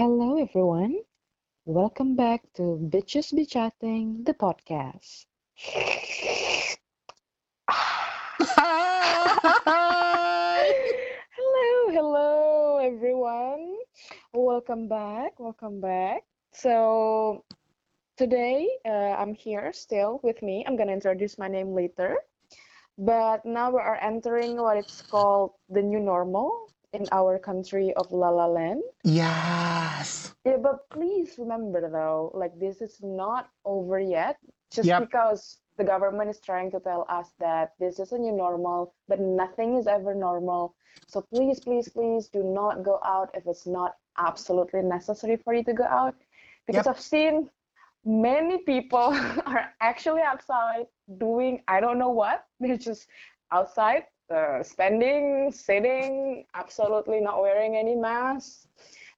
Hello, everyone. Welcome back to Bitches Be Chatting, the podcast. hello, hello, everyone. Welcome back. Welcome back. So, today uh, I'm here still with me. I'm going to introduce my name later. But now we are entering what it's called the new normal in our country of La La Land. Yes. Yeah, but please remember though, like this is not over yet. Just Yep. because the government is trying to tell us that this is a new normal, but nothing is ever normal. So please, please, please do not go out if it's not absolutely necessary for you to go out. Because Yep. I've seen many people are actually outside doing I don't know what. They're just outside, uh, spending, sitting, absolutely not wearing any mask.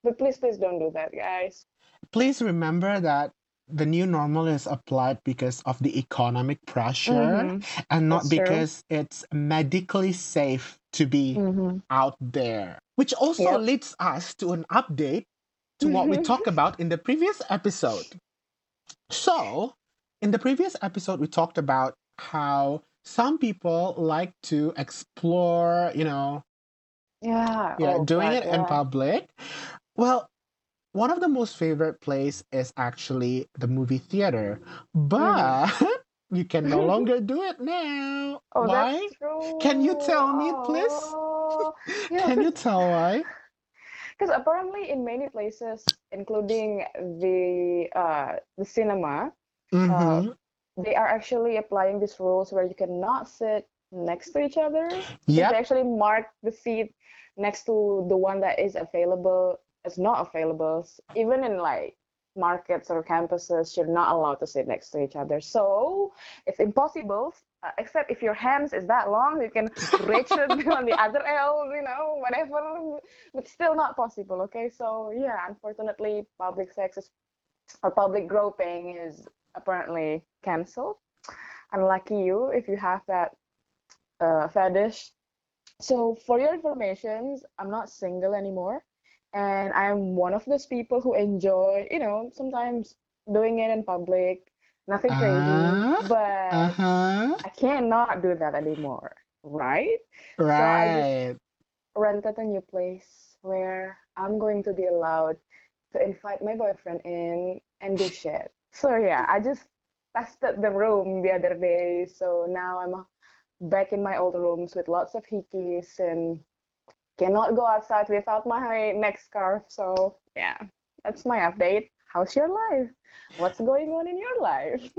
But please, please don't do that, guys. Please remember that the new normal is applied because of the economic pressure Mhm, and not That's true. because it's medically safe to be mhm. out there. Which also Yep. leads us to an update to what we talked about in the previous episode. So, in the previous episode, we talked about how some people like to explore, you know, Yeah. yeah, Oh doing God, it in yeah. public. Well, one of the most favorite place is actually the movie theater, Mhm. but you can no longer do it now. Oh, Why? that's true. Can you tell me, please? Oh, yeah, Can you tell why? because apparently in many places, including the uh the cinema, uh, Mm-hmm. They are actually applying these rules where you cannot sit next to each other. So they actually mark the seat next to the one that is available as not available. Even in like markets or campuses, you're not allowed to sit next to each other. So it's impossible, uh, except if your hands is that long, you can reach it on the other end, you know, whatever. But still not possible. Okay, so yeah, unfortunately, public sex is or public groping is apparently canceled. Unlucky you if you have that uh, fetish. So for your informations, I'm not single anymore, and I'm one of those people who enjoy, you know, sometimes doing it in public. Nothing crazy, Ah, but uh-huh. I cannot do that anymore, right? So Right. rented a new place where I'm going to be allowed to invite my boyfriend in and do shit. So yeah, I just tested the room the other day. So now I'm back in my old rooms with lots of hickeys and cannot go outside without my neck scarf. So yeah, that's my update. How's your life? What's going on in your life?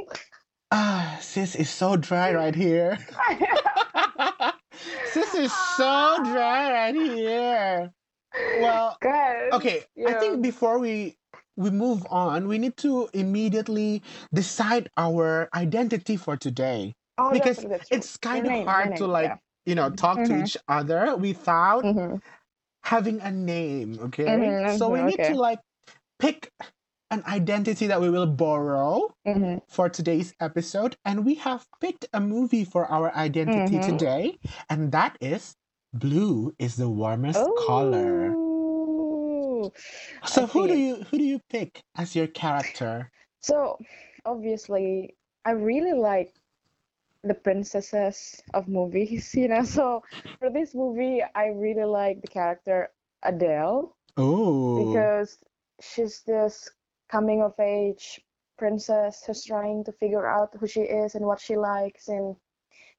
Ah, sis is so dry right here. sis is so dry right here. Well, Good. okay, I think before we we move on, we need to immediately decide our identity for today Oh, because that's true. it's kind of name, your hard to like, yeah. you know, talk to Mhm. each other without Mhm. having a name, okay? Mhm. So we mhm, need to like pick an identity that we will borrow Mhm. for today's episode, and we have picked a movie for our identity Mhm. today, and that is Blue is the warmest color. Oh, I So who do you who do you pick as your character? So obviously, I really like the princesses of movies, you know. So for this movie, I really like the character Adele Oh, because she's this coming of age princess who's trying to figure out who she is and what she likes, and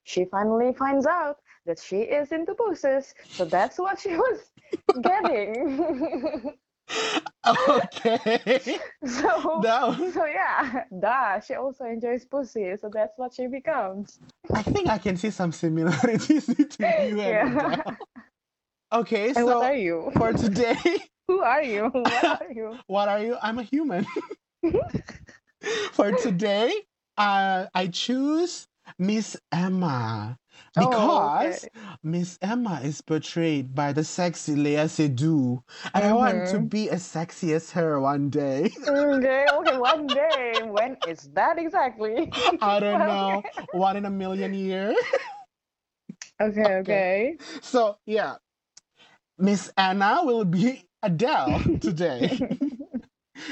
she finally finds out that she is into pussies. So that's what she was getting. okay. So, so yeah, da. she also enjoys pussy, so that's what she becomes. I think I can see some similarities between you and Yeah. Okay, And what so are you? for today, Who are you? What are you? what are you? I'm a human. For today, uh, I choose Miss Emma because okay. Miss Emma is portrayed by the sexy Lea Seydoux, and I want to Mm-hmm. be as sexy as her one day. Okay, okay, one day. When is that exactly? I don't know, Okay. one in a million years. Okay, Okay, okay. so yeah, Miss Anna will be Adele today.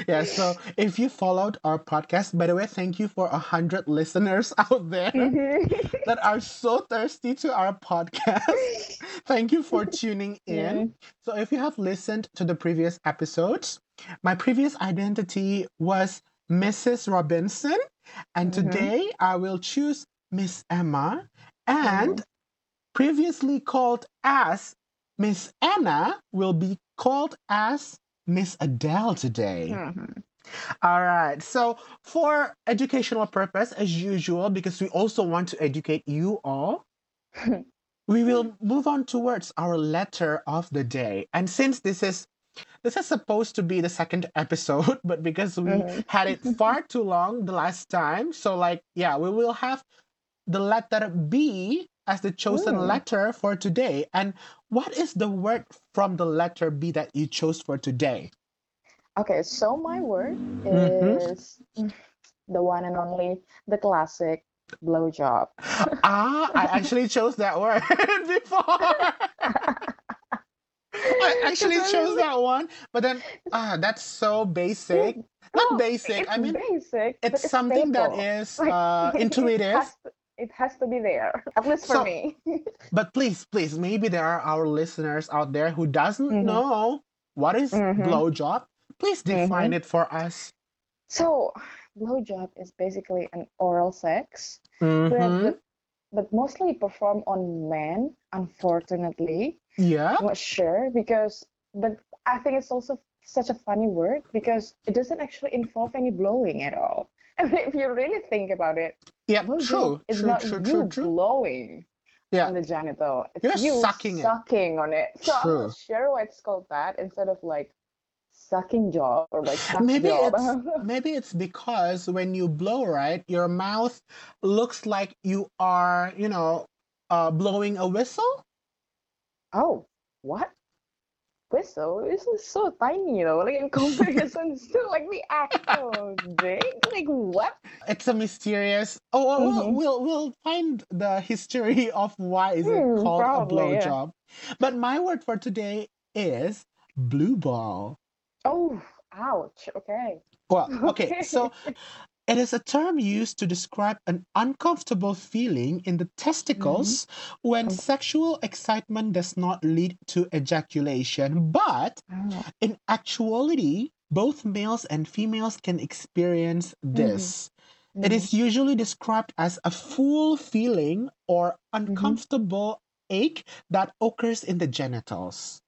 Yeah, so if you followed our podcast, by the way, thank you for a hundred listeners out there Mhm. that are so thirsty to our podcast. Thank you for tuning Yeah. in. So if you have listened to the previous episodes, my previous identity was Mrs. Robinson, and Mhm. today I will choose Miss Emma, and previously called as Miss Anna will be called as Miss Adele today. Mhm. All right. So for educational purpose, as usual, because we also want to educate you all, we will move on towards our letter of the day. And since this is this is supposed to be the second episode, but because we Mhm. had it far too long the last time, so like yeah, we will have the letter B as the chosen Mm. letter for today. And what is the word from the letter B that you chose for today? Okay, so my word Mhm. is the one and only, the classic blowjob. ah, I actually chose that word before. I actually chose that one, but then ah, that's so basic. Not No, basic. I it's mean, basic. it's something that is uh, it intuitive. has to- It has to be there, at least for So- me. But please, please, maybe there are our listeners out there who doesn't Mhm. know what is Mhm. blowjob. Please define Mhm. it for us. So, blowjob is basically an oral sex, Mhm. but, but mostly performed on men, unfortunately. Yeah. I'm not sure because, but I think it's also such a funny word because it doesn't actually involve any blowing at all. I mean, if you really think about it, Yeah. blowjob True. is True. not True. you True. True. blowing Yeah. on the genital. It's You're you sucking it. sucking on it. So I'm True. not sure why it's called that instead of like sucking job or like Maybe job. it's maybe it's because when you blow, right, your mouth looks like you are, you know, uh, blowing a whistle. oh, what? Whistle? This is so tiny though. Like in comparison, it's still like the actual big. Like what? It's a mysterious. Oh, well, we'll, we'll we'll find the history of why is it Hmm, called probably, a yeah. blowjob. But my word for today is blue ball. Oh, ouch. Okay. Well, okay, so it is a term used to describe an uncomfortable feeling in the testicles when Oh. sexual excitement does not lead to ejaculation, but Oh. in actuality, both males and females can experience this. It Mhm. is usually described as a full feeling or uncomfortable ache that occurs in the genitals.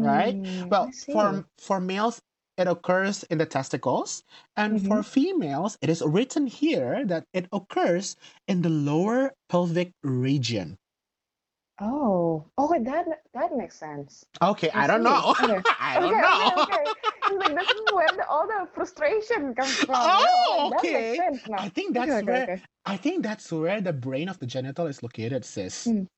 right? Mm, Well, for for males, it occurs in the testicles, and for females, it is written here that it occurs in the lower pelvic region. Oh, oh, that that makes sense. Okay, I, I don't know. Okay. I don't okay, know. okay, okay. Like this is where the, all the frustration comes from. Oh, That okay. makes sense. I think that's okay, where. I think that's where the brain of the genital is located, sis. Mm.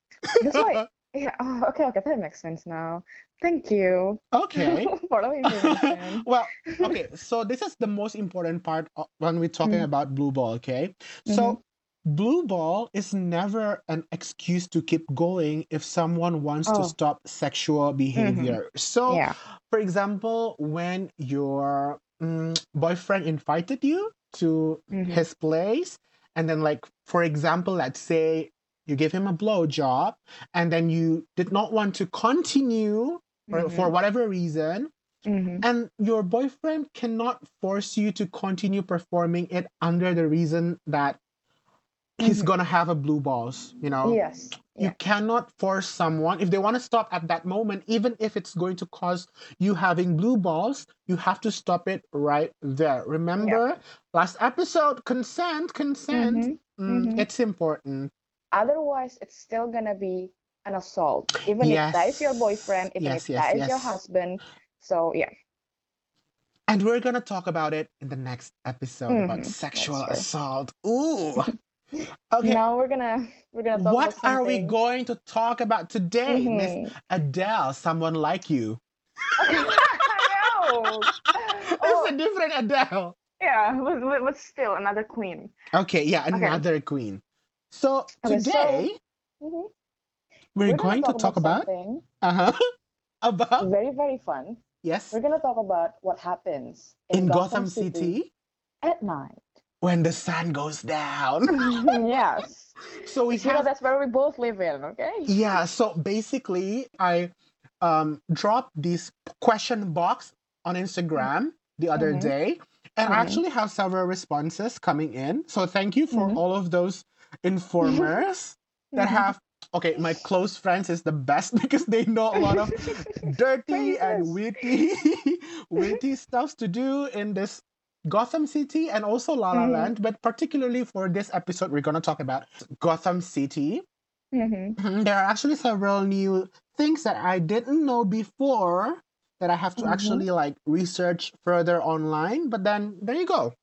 That's why. Yeah. Oh, okay, okay. That makes sense now. Thank you okay. for the information. well, okay. So this is the most important part when we're talking Mm. about blue ball. Okay, so blue ball is never an excuse to keep going if someone wants to Oh. stop sexual behavior. So, yeah. for example, when your mm, boyfriend invited you to Mhm. his place, and then, like, for example, let's say you give him a blow job, and then you did not want to continue for, for whatever reason, Mhm. and your boyfriend cannot force you to continue performing it under the reason that he's Mhm. gonna have a blue balls you know Yes. you Yeah. cannot force someone if they want to stop at that moment even if it's going to cause you having blue balls you have to stop it right there remember last episode consent consent Mhm. Mm, Mhm. it's important Otherwise, it's still gonna be an assault. Even if that is your boyfriend, even Yes, if yes, that is your husband. So yeah. and we're gonna talk about it in the next episode about Mhm, that's sexual assault ooh okay Now we're gonna we're gonna talk what about are we going to talk about today, Miss Mhm. Adele? Someone like you. no. It's Oh, a different Adele. yeah, but, but, still another queen. Okay, yeah, Okay. another queen. So Okay, so- today Mhm. We're, We're gonna to talk about something uh-huh, about very very fun. Yes. We're gonna talk about what happens In Gotham City at night. when the sun goes down. yes. so we know have that's where we both live in, okay? Yeah, so basically, I um, dropped this question box on Instagram the other Mhm. day, and I Mhm. actually have several responses coming in. So thank you for Mhm. all of those informers that Mhm. have. Okay, my close friends is the best because they know a lot of dirty and witty, witty stuff to do in this Gotham City and also La La Mhm. Land. But particularly for this episode, we're gonna talk about Gotham City. Mhm. Mhm, There are actually several new things that I didn't know before that I have to Mhm. actually like research further online. But then there you go.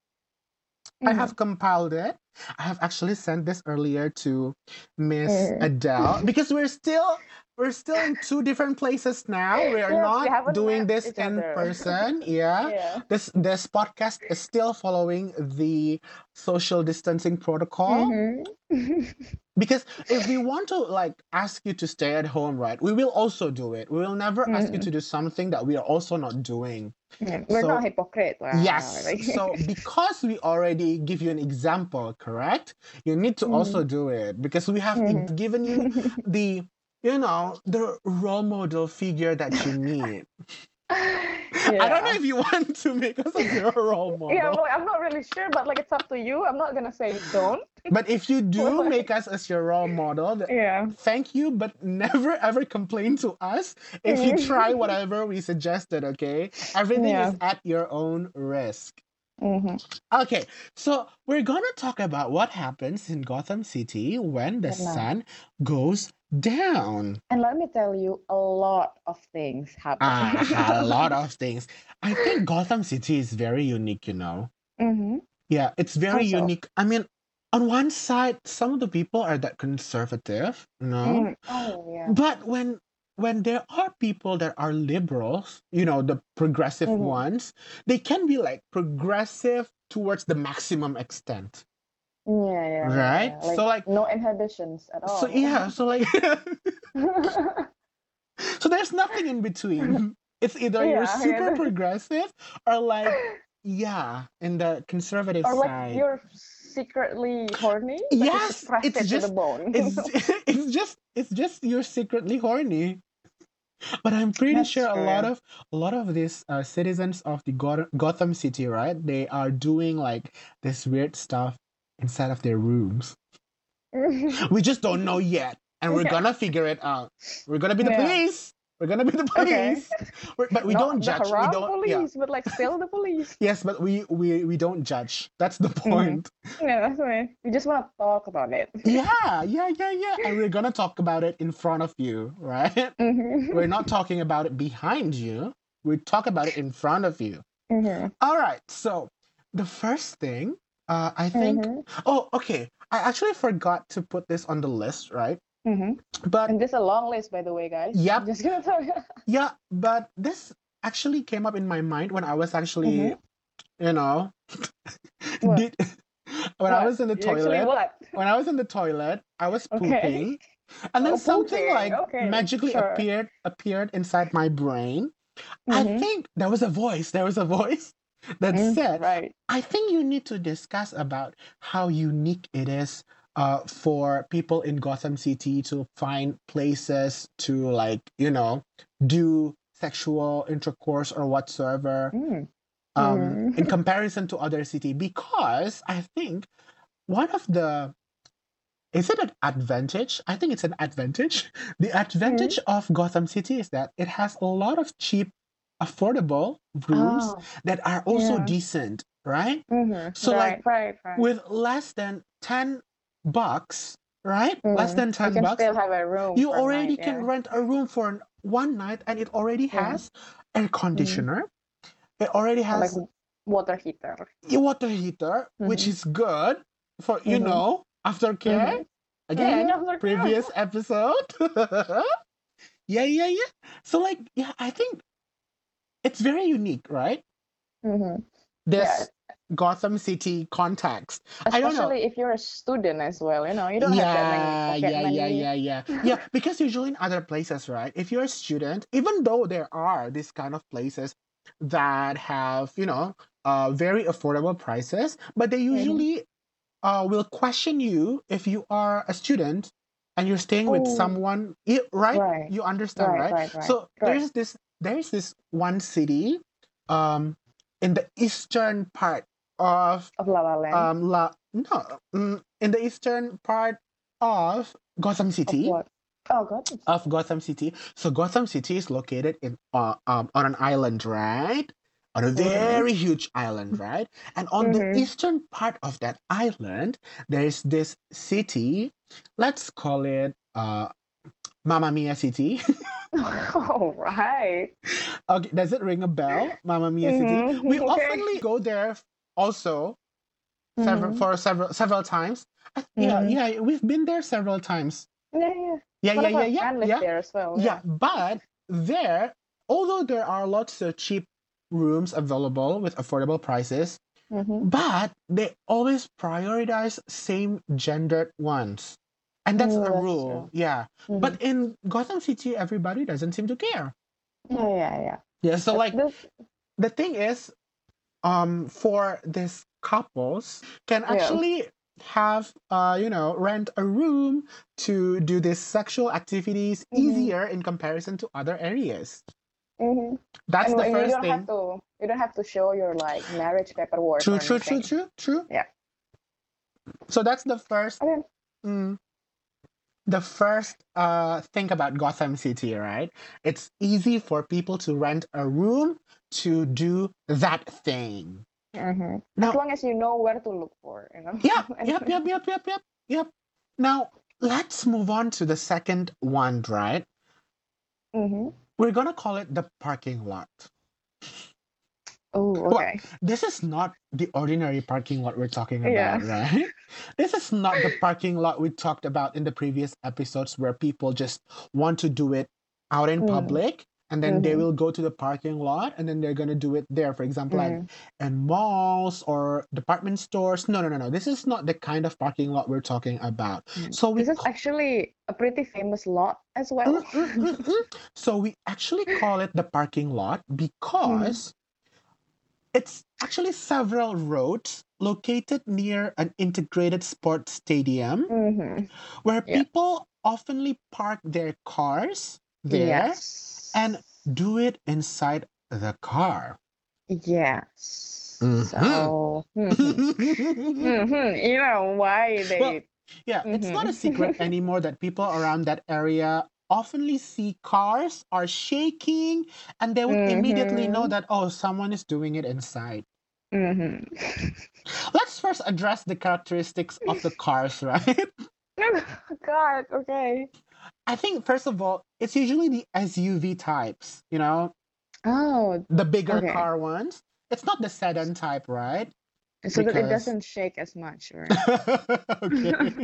I Mhm. have compiled it. I have actually sent this earlier to Miss. Adele because we're still we're still in two different places now. We are Yes, not haven't doing this in other. person. Yeah. Yeah. This this podcast is still following the social distancing protocol Mhm. because if we want to like ask you to stay at home right we will also do it we will never ask you to do something that we are also not doing We're So- not hypocrite. lah, yes so because we already give you an example correct you need to also do it because we have Mhm. given you the you know the role model figure that you need i don't know if you want to make us a your role model Yeah, well, I'm not really sure, but like it's up to you. I'm not gonna say don't. but if you do make us as your role model Yeah. thank you, but never ever complain to us if you try whatever we suggested, okay? Everything Yeah. is at your own risk. hmm Okay, so we're gonna talk about what happens in Gotham City when the sun goes down. And let me tell you, a lot of things happen. Ah, a lot of things. I think Gotham City is very unique, you know? hmm Yeah, it's very How so? unique. I mean, on one side, some of the people are that conservative, you know? Oh yeah. But when when there are people that are liberals, you know, the progressive Mhm. ones, they can be like progressive towards the maximum extent. Yeah, yeah. Right? yeah. So, like- no inhibitions at all. So yeah, so like so there's nothing in between. It's either you're super yeah. progressive or like yeah, in the conservative or like side. you're secretly horny. Yes, it's just- the bone. it's it's just it's just you're secretly horny. But I'm pretty That's sure a lot of a lot of these uh, citizens of the Goth- Gotham City, right? They are doing like this weird stuff inside of their rooms. We just don't know yet, and we're gonna figure it out. We're gonna be the Yeah. police. We're gonna be the police. We're- but we Not don't judge. We don't. police, Yeah. but like still the police. Yes, but we we we don't judge. That's the Mm-hmm. point. Yeah, that's right. We just want to talk about it. Yeah, yeah, yeah, yeah. And we're gonna talk about it in front of you, right? Mhm. We're not talking about it behind you. We talk about it in front of you. Mhm. All right. So the first thing, uh, I think. Mhm. Oh, okay. I actually forgot to put this on the list, right? Mhm. But And this is a long list, by the way, guys. Yep. Just gonna tell you. yeah, but this actually came up in my mind when I was actually, Mhm. you know, did when I was in the toilet. what? When I was in the toilet, I was Okay. pooping, and then Oh, something pooping, like okay, magically sure. appeared appeared inside my brain. I Mhm. think there was a voice. There was a voice that Mm, said, Right. I think you need to discuss about how unique it is uh, for people in Gotham City to find places to like, you know, do sexual intercourse or whatsoever Mm. um, Mhm. in comparison to other city because I think one of the is it an advantage? I think it's an advantage. The advantage of Gotham City is that it has a lot of cheap, affordable rooms Oh. that are also Yeah. decent, right? Mhm. So, right, like, right, right. With less than 10 bucks, right? Less Mm. than you 10 can bucks, still have a room. you already night, can yeah. rent a room for an- one night and it already Yeah. has air conditioner. It already has like water heater. a water heater, which Mhm. is good for, you Mhm. know, aftercare. Mhm. Again, Mhm, aftercare. previous episode. yeah, yeah, yeah. So, like, yeah, I think it's very unique, right? Mhm. This Yeah. Gotham City context. I don't know. Especially if you're a student as well, you know, you don't have that many Yeah, pocket yeah, yeah, yeah, yeah. Yeah, because usually in other places, right? If you're a student, even though there are these kind of places that have, you know, uh very affordable prices, but they Mhm. usually uh will question you if you are a student and you're staying with Oh, someone, right? right, You understand, right, right? right, So there's this there's this one city um in the eastern part of Of La La Land. um La no mm, in the eastern part of Gotham Of City what? Oh, God. of Gotham City. So Gotham City is located in uh, um on an island, right? On a Mm-hmm. very huge island, right? And on the Mm-hmm. eastern part of that island, there's this city. Let's call it uh Mamma Mia City. All right. okay, does it ring a bell? Mamma Mia City. Mm-hmm. We Okay. oftenly go there also several Mm-hmm. for several several times. Yeah, Mhm. yeah, we've been there several times. Yeah, yeah. Yeah, yeah, yeah, yeah, yeah. there as well. Yeah, but there, although there are lots of cheap rooms available with affordable prices, Mm-hmm. but they always prioritize same gendered ones. And that's Mm, a rule. true. Yeah. Mm-hmm. But in Gotham City, everybody doesn't seem to care. yeah, yeah, yeah. Yeah. So like this. the thing is, um, for these couples can Yeah. actually have uh you know rent a room to do these sexual activities Mhm. easier in comparison to other areas. Mm-hmm. That's and, the and you don't have to. You don't have to show your like marriage paperwork True, true, true, true, true. Yeah. So that's the first. Okay. Mm, the first uh thing about Gotham City, right? It's easy for people to rent a room to do that thing. Mm-hmm. Now, As long as you know where to look for, you know. Yeah, yep, yep, yep, yep, yep, yep. Now, let's move on to the second one, right? mm-hmm. We're gonna call it the parking lot. Oh, Well, okay. this is not the ordinary parking lot we're talking Yeah. about, right? This is not the parking lot we talked about in the previous episodes where people just want to do it out in Mm. public and then they Mhm. will go to the parking lot and then they're gonna do it there. For example, like Mm. in malls or department stores. No, no, no, no. This is not the kind of parking lot we're talking about. Mm. So we This is ca- actually a pretty famous lot as well. mm, mm, mm. so we actually call it the parking lot because it's actually several roads located near an integrated sports stadium mm-hmm. where Yeah. people oftenly park their cars there Yes. and do it inside the car. yes. Mhm. So, mhm. Mhm. you know why they. Well, Yeah, it's not a secret anymore that people around that area oftenly see cars are shaking and they would immediately know Mhm. that, oh, someone is doing it inside. Mhm. Let's first address the characteristics of the cars, right? God, okay. I think, first of all, it's usually the SUV types, you know, Oh, the bigger Okay. car ones. It's not the sedan type, right? so that it doesn't shake as much, right? okay.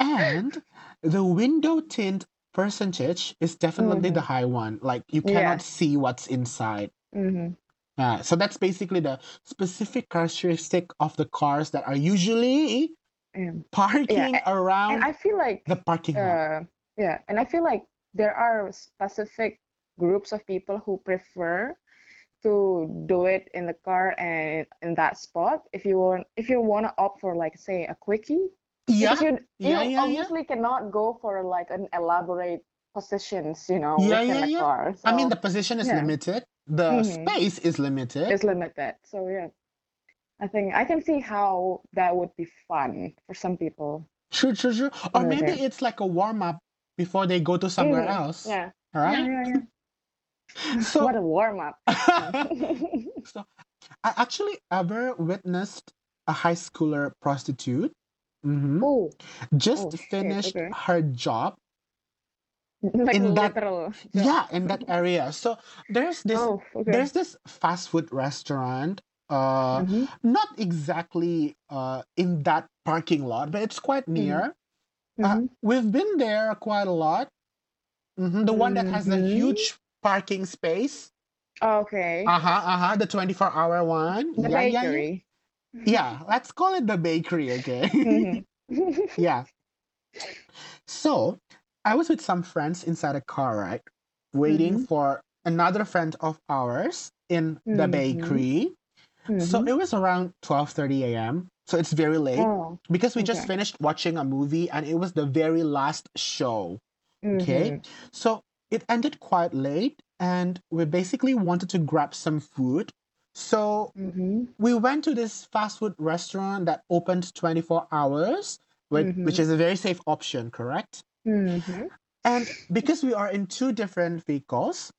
and the window tint percentage is definitely the high one. Like you cannot Yeah. see what's inside. mm-hmm. Uh, so that's basically the specific characteristic of the cars that are usually Yeah. parking a- around And I feel like the parking lot. uh yeah and i feel like there are specific groups of people who prefer to do it in the car and in that spot if you want if you want to opt for like say a quickie Yeah, you, you yeah, yeah, yeah. obviously cannot go for like an elaborate positions you know Yeah, yeah, yeah. car I mean the position is yeah. limited. The Mhm. space is limited. it's limited so yeah i think i can see how that would be fun for some people True, true, true. Or maybe yeah. it's like a warm up before they go to somewhere Mhm. else. yeah Right? yeah, yeah, yeah. So what a warm up so I actually ever witnessed a high schooler prostitute mhm, oh just oh, finished okay. her job. like In that- job. Yeah, in that area. So there's this oh okay there's this fast food restaurant. Uh, Mhm. not exactly uh in that parking lot, but it's quite near. Uh, Mhm. we've been there quite a lot. Mhm, The one that has a Mhm. huge parking space. Okay. Uh huh. Uh huh. The twenty-four hour one. the yeah. bakery. Yeah. Let's call it the bakery, okay? Mhm. yeah. So I was with some friends inside a car, right? Waiting Mhm. for another friend of ours in the Mhm. bakery. So Mhm. it was around 12:30 a.m. So it's very late Oh. because we just finished watching a movie and it was the very last show. Okay. Mhm. So it ended quite late and we basically wanted to grab some food. So Mhm. we went to this fast food restaurant that opened 24 hours, which, which Mhm. is a very safe option, correct? Mhm. And because we are in two different vehicles,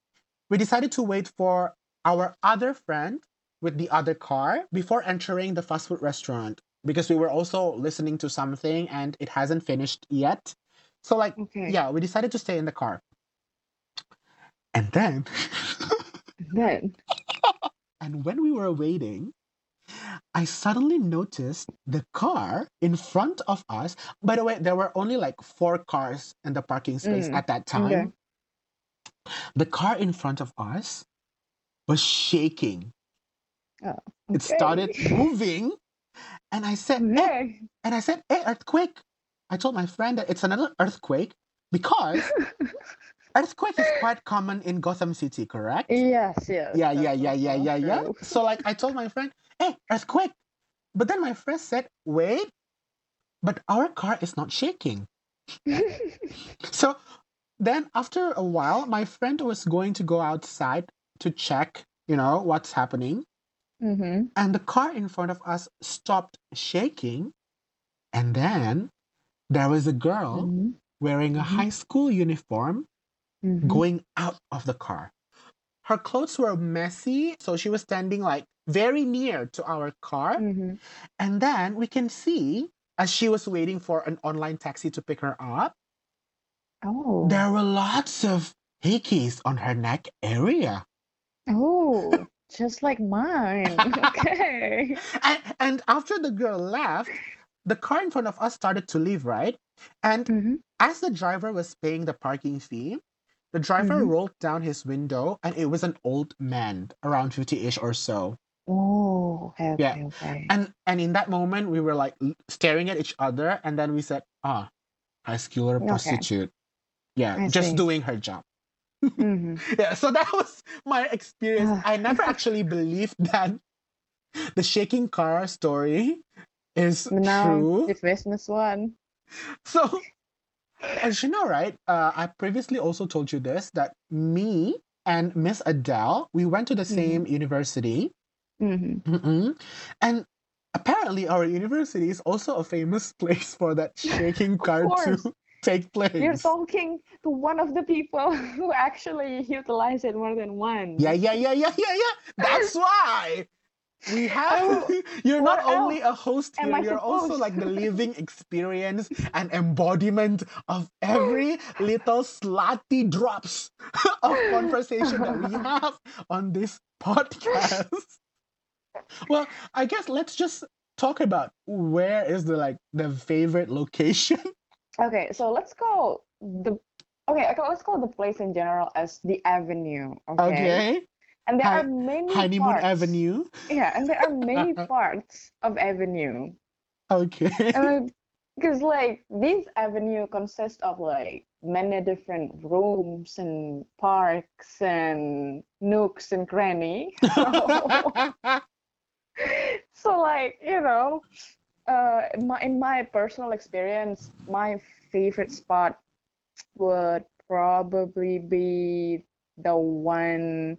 we decided to wait for our other friend with the other car before entering the fast food restaurant because we were also listening to something and it hasn't finished yet. So, like, Okay. yeah, we decided to stay in the car. And then, Then. and when we were waiting, I suddenly noticed the car in front of us. By the way, there were only like four cars in the parking space Mm, at that time. okay. The car in front of us was shaking. Oh, It started Okay. moving, and I said, "Eh," Okay. and I said, "Hey, earthquake!" I told my friend that it's another earthquake because earthquake is quite common in Gotham City, correct? Yes, yes. yeah, yeah, yeah, yeah, yeah, yeah. true. So like I told my friend, hey, earthquake. But then my friend said, wait, but our car is not shaking. So then after a while, my friend was going to go outside to check, you know, what's happening. mm-hmm. And the car in front of us stopped shaking. And then there was a girl Mm-hmm. wearing a Mhm. high school uniform Mm-hmm. going out of the car. Her clothes were messy, so she was standing like very near to our car. Mm-hmm. And then we can see as she was waiting for an online taxi to pick her up, Oh. there were lots of hickeys on her neck area. Oh, just like mine. Okay. And, and after the girl left, the car in front of us started to leave, right? And Mm-hmm. as the driver was paying the parking fee, the driver Mhm. rolled down his window and it was an old man, around 50 ish or so. Oh, okay, Yeah. okay. And and in that moment, we were like staring at each other, and then we said, "Ah, high schooler prostitute." Yeah, I just see. doing her job. Mm-hmm. Yeah, so that was my experience. I never actually believed that the shaking car story is now true. the Christmas one. So, as you know, right? Uh, I previously also told you this that me and Miss Adele, we went to the Mhm. same university. Mm-hmm. And apparently, our university is also a famous place for that shaking car to take place. You're talking to one of the people who actually utilize it more than once. Yeah, yeah, yeah, yeah, yeah, yeah. That's why we have. Oh, you're not only a host here, you're also like the living experience and embodiment of every little slutty drops of conversation that we have on this podcast. Well, I guess let's just talk about where is the like the favorite location. Okay, so let's call the okay, okay, let's call the place in general as the avenue. Okay. Okay, And there Hi- are many Honeymoon parts. Avenue. Yeah, and there are many parts of avenue. Okay. Because like this avenue consists of like many different rooms and parks and nooks and cranny. so like you know uh in my, in my personal experience my favorite spot would probably be the one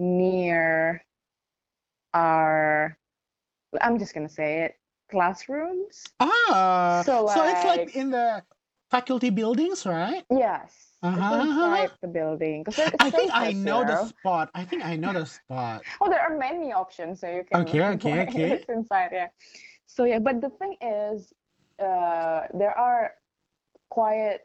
near our i'm just gonna say it classrooms ah, So, so it's like like- in the faculty buildings, right? yes Uh-huh. inside the building because I think I know the spot. I think I know the spot. Oh, there are many options, so you can. Okay, okay, okay. It's inside, yeah. So yeah, but the thing is, uh, there are quite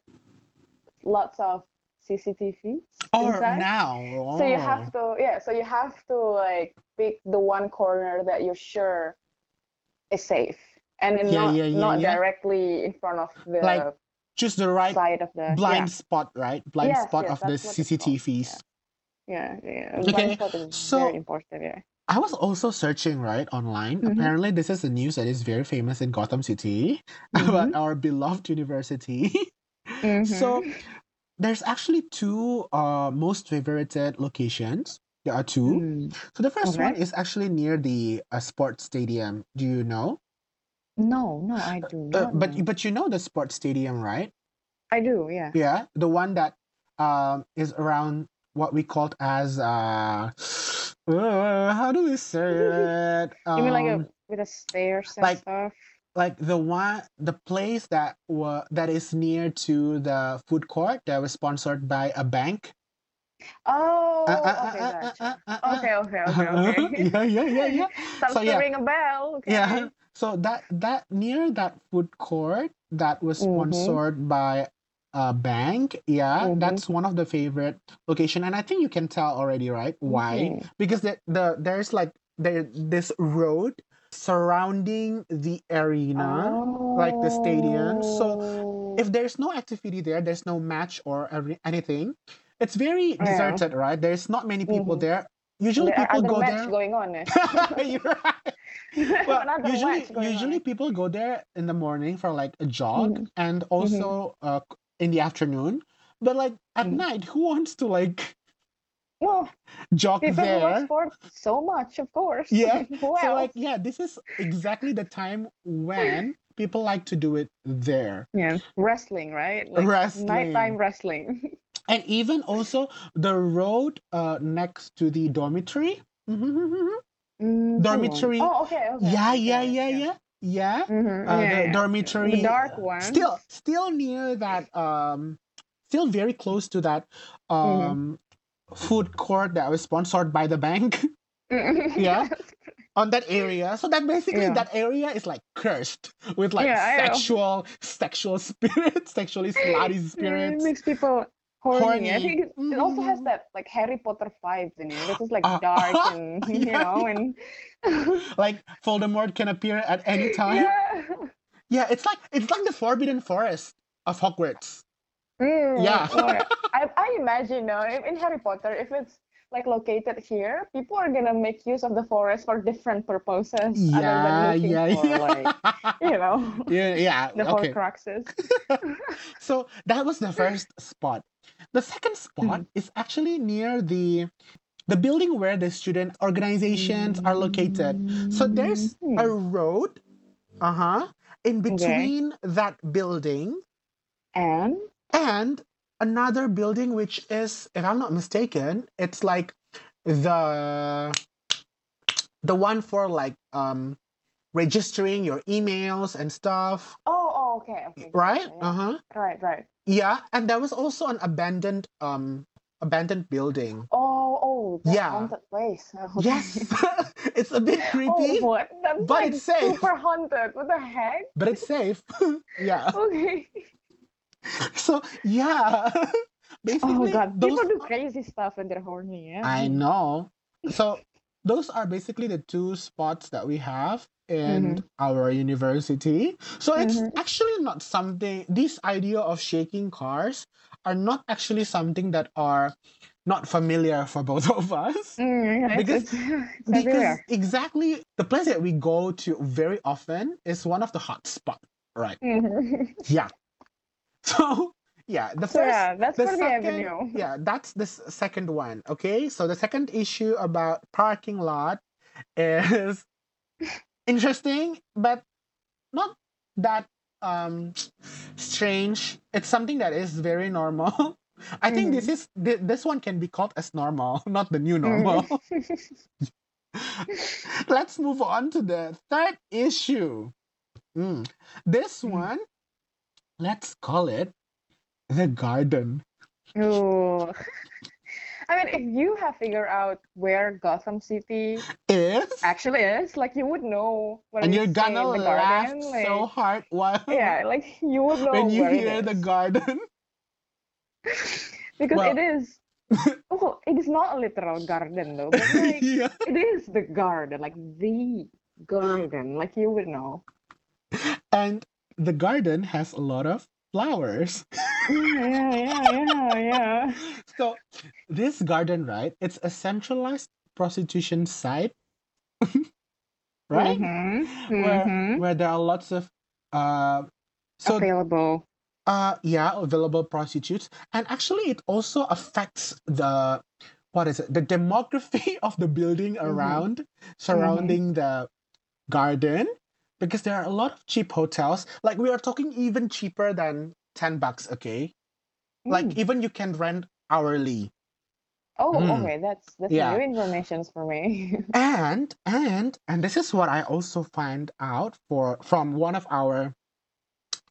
lots of CCTVs Or inside. now. So you oh. have to, yeah. So you have to like pick the one corner that you're sure is safe, and then Yeah, not yeah, yeah, not directly in front of the Like, choose the right side of the blind spot, right? Blind Yes, spot yes, of the CCTVs. Yeah, yeah. Okay, Blind spot is so- very important. Yeah. I was also searching right online. Mhm. Apparently, this is a news that is very famous in Gotham City Mm-hmm. about our beloved university. So Mhm. There's actually two uh most favorited locations. There are two. Mm. So the first one is actually near the uh, sports stadium. Do you know? No, no, I do Uh, but know. but you know the sports stadium, right? I do. Yeah. Yeah, the one that um is around what we called as uh, uh how do we say it? You mean like Um, a with the stairs and like- stuff? Like the one the place that wa that is near to the food court that was sponsored by a bank. Oh, Uh, uh, okay, uh, uh, gotcha. uh, uh, uh. Okay, okay, okay, okay. yeah, yeah, yeah, yeah. So, yeah. ring a bell. Okay. Yeah. So that that near that food court that was Mhm. sponsored by a bank, yeah, Mhm. that's one of the favorite location, and I think you can tell already, right? Why? Mhm. Because the, the there's like there this road surrounding the arena. like the stadium. So, Oh. If there's no activity there, there's no match or anything. It's very Yeah. deserted, right? There's not many people Mhm. there. Usually there people go there. going on. Eh? You're right. Well, usually, usually on. people go there in the morning for like a jog Mhm. and also uh, in the afternoon. But like at Mhm. night, who wants to like Well, jog people who love there? sport so much, of course. Yeah, So like yeah, this is exactly the time when people like to do it there. yeah, wrestling, right? Like Wrestling. nighttime wrestling. And even also the road uh next to the dormitory. Mm, Dormitory. Oh, okay, okay. Yeah, yeah, yeah, yeah. Yeah. Mhm, Uh, yeah, the yeah. dormitory. The dark one. Still still near that um still very close to that Mm-hmm. um food court that was sponsored by the bank Mhm. Yeah. on that area. So that basically Yeah. that area is like cursed with like Yeah, sexual sexual spirits, sexually slutty it spirits. makes people horny. I Horny. think it, it also has that like Harry Potter vibes in it. This is like Uh, dark and you yeah, know and Like Voldemort can appear at any time. yeah. Yeah, it's like it's like the Forbidden Forest of Hogwarts. Mm, Yeah. I I imagine no in in Harry Potter if it's like located here, people are gonna make use of the forest for different purposes other Yeah, than looking yeah, for yeah. like you know yeah, yeah. the okay. Horcruxes. So that was the first spot. The second spot Mm-hmm. is actually near the the building where the student organizations are located. So there's Mhm. a road, uh-huh, in between that building and and another building which is if i'm not mistaken it's like the the one for like um registering your emails and stuff. Oh oh okay okay right? yeah. uh-huh. Right right. Yeah and there was also an abandoned um abandoned building. Oh oh that Yeah. haunted place. Okay. yes. It's a bit creepy oh creepy what that's but like it's safe. super haunted. What the heck? But it's safe. Yeah. Okay so yeah basically oh god those people do crazy stuff when they're horny yeah I know. So those are basically the two spots that we have in our university. So it's Mhm. actually not something this idea of shaking cars are not actually something that are not familiar for both of us. Mm, Because- it's, it's, Because exactly the place that we go to very often is one of the hot spots right? Mhm. Yeah. So yeah, the first yeah that's the second- avenue. yeah that's the second one okay? So the second issue about parking lot is interesting but not that um strange. It's something that is very normal. I think this is thi- this one can be called as normal not the new normal. Let's move on to the third issue. Mm. this Mm. one let's call it the garden Ooh. I mean, if you have figured out where Gotham City is actually is, like you would know when and you're gonna the laugh garden, so hard while yeah, like you would know when you hear the garden. because Well- it is. Oh, it is not a literal garden though, but like yeah. it is the garden, like the garden, like you would know. And the garden has a lot of flowers. yeah, yeah, yeah, yeah. So this garden, right? It's a centralized prostitution site, right? Mm-hmm. Where Mm-hmm. where there are lots of uh so Available. uh yeah, available prostitutes. And actually it also affects the what is it? The demography of the building Mm-hmm. around surrounding the garden because there are a lot of cheap hotels. Like we are talking even cheaper than 10 bucks, okay? Like Mm. even you can rent hourly. Oh, Mm. okay. That's that's Yeah. new information for me. And and and this is what I also find out for from one of our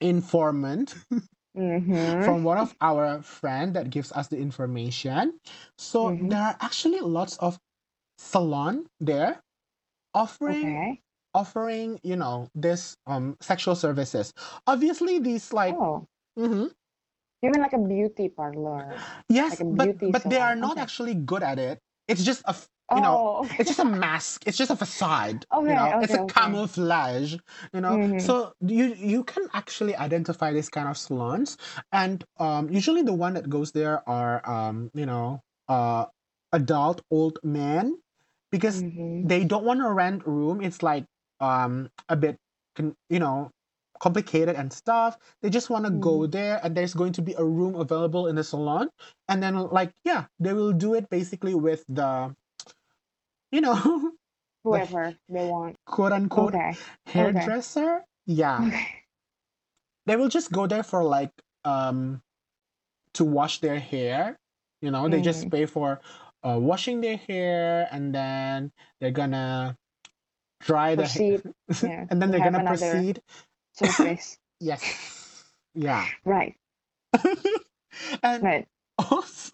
informant mm-hmm. from one of our friend that gives us the information. So Mhm. there are actually lots of salon there offering Okay. Offering, you know, this um sexual services. Obviously these like Oh, Mhm. you mean like a beauty parlor? yes, Like a but beauty but they are not Okay. actually good at it. It's just a you know, Oh, it's just a mask. It's just a facade. Okay, you know, it's a okay. camouflage. You know, Mhm. so you you can actually identify this kind of salons, and um, usually the one that goes there are um, you know, uh, adult old men, because Mhm. they don't want to rent room. It's like um a bit, you know, complicated and stuff. They just want to go Mhm. there, and there's going to be a room available in the salon, and then like yeah, they will do it basically with the, you know, the Whoever they want. quote unquote Okay. hairdresser. Yeah, Okay. they will just go there for like um to wash their hair. You know, they just Mm. pay for uh, washing their hair, and then they're gonna dry the hair, Yeah. and then they're gonna proceed. surface. Yes, yeah, Right. and Right. also,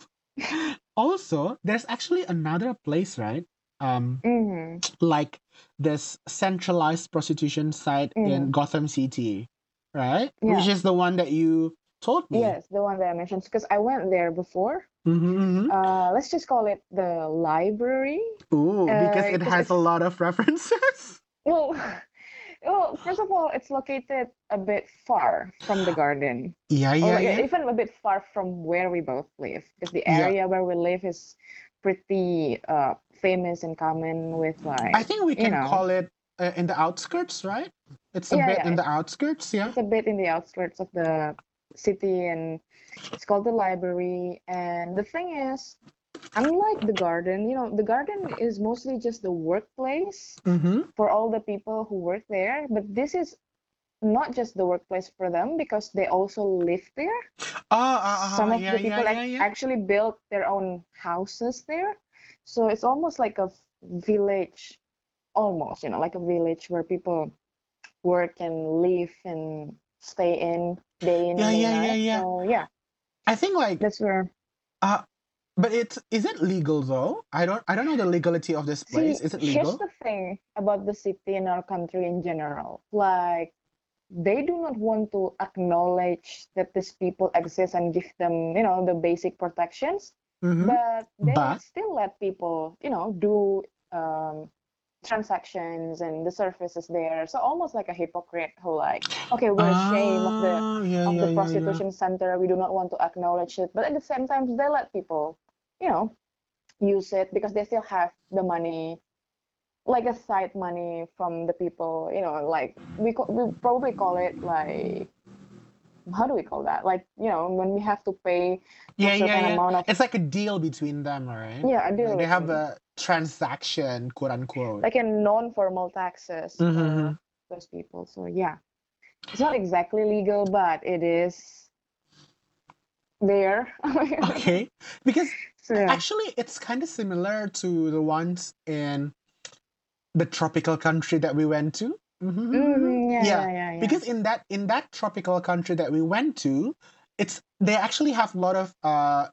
also, there's actually another place, right? Um, Mm-hmm. like this centralized prostitution site in Mm. Gotham City, right? Yeah. Which is the one that you told me. Yes, the one that I mentioned because I went there before. Mm-hmm, Uh, let's just call it the library. Ooh, because Uh, it has a lot of references. Well, well, first of all, it's located a bit far from the garden, yeah, or yeah, like, yeah. even a bit far from where we both live, because the Yeah. area where we live is pretty uh famous and common with like I think we you can know. call it uh, in the outskirts, right? It's a Yeah, bit yeah, in the outskirts, yeah. it's a bit in the outskirts of the city and it's called the library. And the thing is unlike the garden you know the garden is mostly just the workplace Mm-hmm. for all the people who work there. But this is not just the workplace for them because they also live there. Ah, ah, some of yeah, the people yeah, yeah. actually built their own houses there. So it's almost like a village almost you know like a village where people work and live and stay in day in Yeah, and day yeah, yeah, yeah. so yeah I think like that's where uh but it's is it legal though? I don't I don't know the legality of this see place. Is it legal? here's the thing about the city and our country in general like they do not want to acknowledge that these people exist and give them you know the basic protections Mm-hmm. but they But still let people you know do um transactions and the services there. So almost like a hypocrite who like okay we're ashamed of the Ah, yeah, of yeah, the yeah, yeah. prostitution center. We do not want to acknowledge it. But at the same time they let people you know use it because they still have the money like a side money from the people you know like we, we probably call it like how do we call that like you know when we have to pay Yeah, a yeah, certain yeah. amount of It's like a deal between them, right? yeah a deal Like they have a transaction, quote unquote. like a non-formal taxes Mhm, for mhm. those people. So yeah, it's not exactly legal, but it is there. Okay, because so yeah. actually it's kind of similar to the ones in the tropical country that we went to. Mhm, mhm, mhm. Mhm, yeah, yeah, yeah, yeah, yeah. Because in that in that tropical country that we went to it's they actually have a lot of uh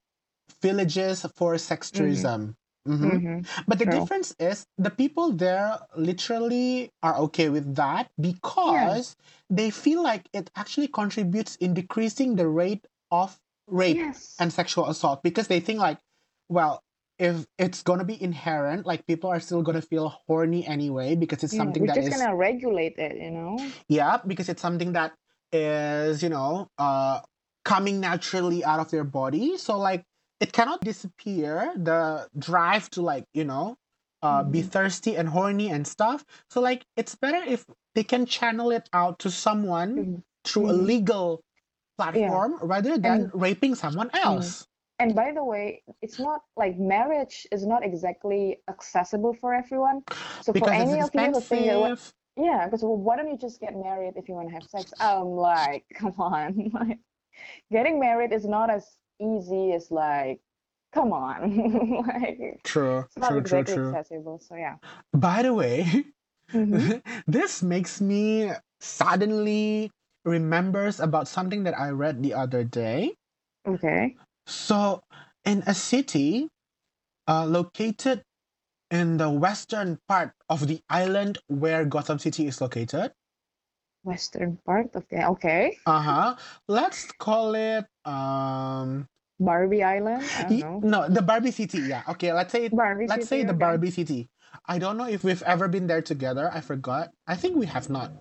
villages for sex tourism Mhm. Mhm, but the true. difference is the people there literally are okay with that because they feel like it actually contributes in decreasing the rate of rape Yes. and sexual assault because they think like well if it's gonna be inherent like people are still gonna feel horny anyway because it's Yeah, something we're that just is gonna regulate it, you know. yeah, because it's something that is, you know, uh, coming naturally out of their body. So like it cannot disappear the drive to like you know uh, be Mhm. thirsty and horny and stuff. So like it's better if they can channel it out to someone Mhm. through a Mhm. legal platform rather than And- raping someone else. And by the way, it's not like marriage is not exactly accessible for everyone. So for any of you who think that, what- yeah, because well, why don't you just get married if you want to have sex? I'm like, come on, like getting married is not as easy as like, come on, like True, it's not true, true, exactly true. accessible. So yeah. By the way, Mhm. this makes me suddenly remembers about something that I read the other day. Okay. So, in a city uh, located in the western part of the island where Gotham City is located, Western part of the okay. uh huh. Let's call it um. Barbie Island. I don't know. No, the Barbie City. Yeah. Okay. Let's say Barbie let's say the okay. Barbie City. I don't know if we've ever been there together. I forgot. I think we have not.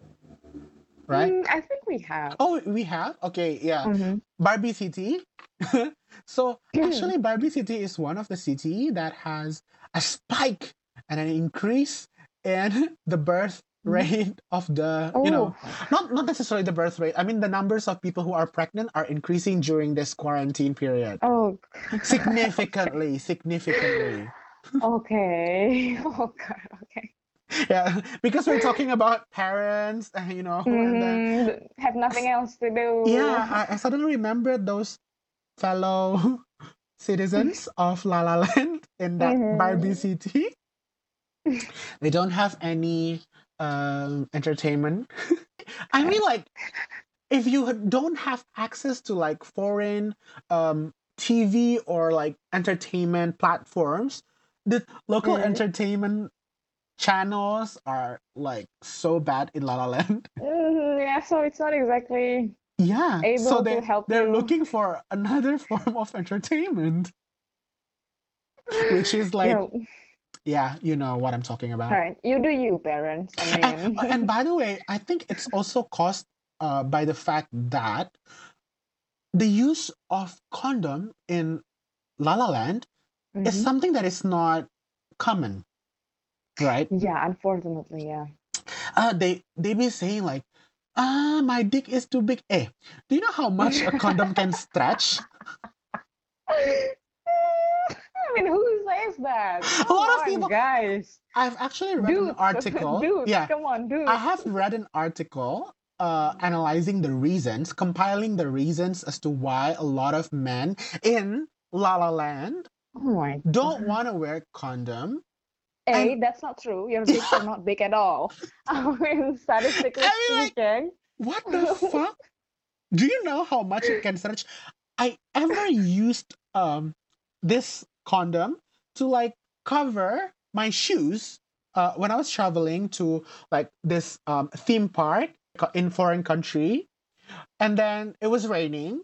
Right? Mm, I think we have. Oh, we have. Okay. Yeah. Mhm. Barbie City. so actually, Barbie City is one of the city that has a spike and an increase in the birth Mhm. rate of the oh. you know Oh. not not necessarily the birth rate. I mean the numbers of people who are pregnant are increasing during this quarantine period Oh. significantly, significantly. Okay. Oh God. Okay. Yeah, because we're talking about parents, uh, you know, and then Mhm, Have nothing else to do. yeah, I, I suddenly remembered those fellow citizens of La La Land in that Mhm. Barbie city. They don't have any um, entertainment. I mean, like, if you don't have access to like foreign um, TV or like entertainment platforms, the local Mhm. entertainment channels are like so bad in La La Land. Mhm, yeah. So it's not exactly Yeah, able so to they help they're you. looking for another form of entertainment, which is like know, yeah, you know what I'm talking about. all right. You do you, parents. I And, mean. and by the way, I think it's also caused uh, by the fact that the use of condom in La La Land is Mhm. something that is not common, right? Yeah. Unfortunately, yeah. Uh, they they be saying like, ah, my dick is too big. Eh, do you know how much a condom can stretch? I mean, who says that? A Come lot of people- guys. I've actually read Dude, an article. dude, yeah, come on, dude. I have read an article uh, analyzing the reasons, compiling the reasons as to why a lot of men in La La Land Oh don't want to wear condom. A, that's not true. Your dicks are not big at all. I mean, statistically I mean, like- speaking. What the fuck? Do you know how much it can stretch? I ever used um this condom to like cover my shoes uh, when I was traveling to like this um, theme park in foreign country, and then it was raining.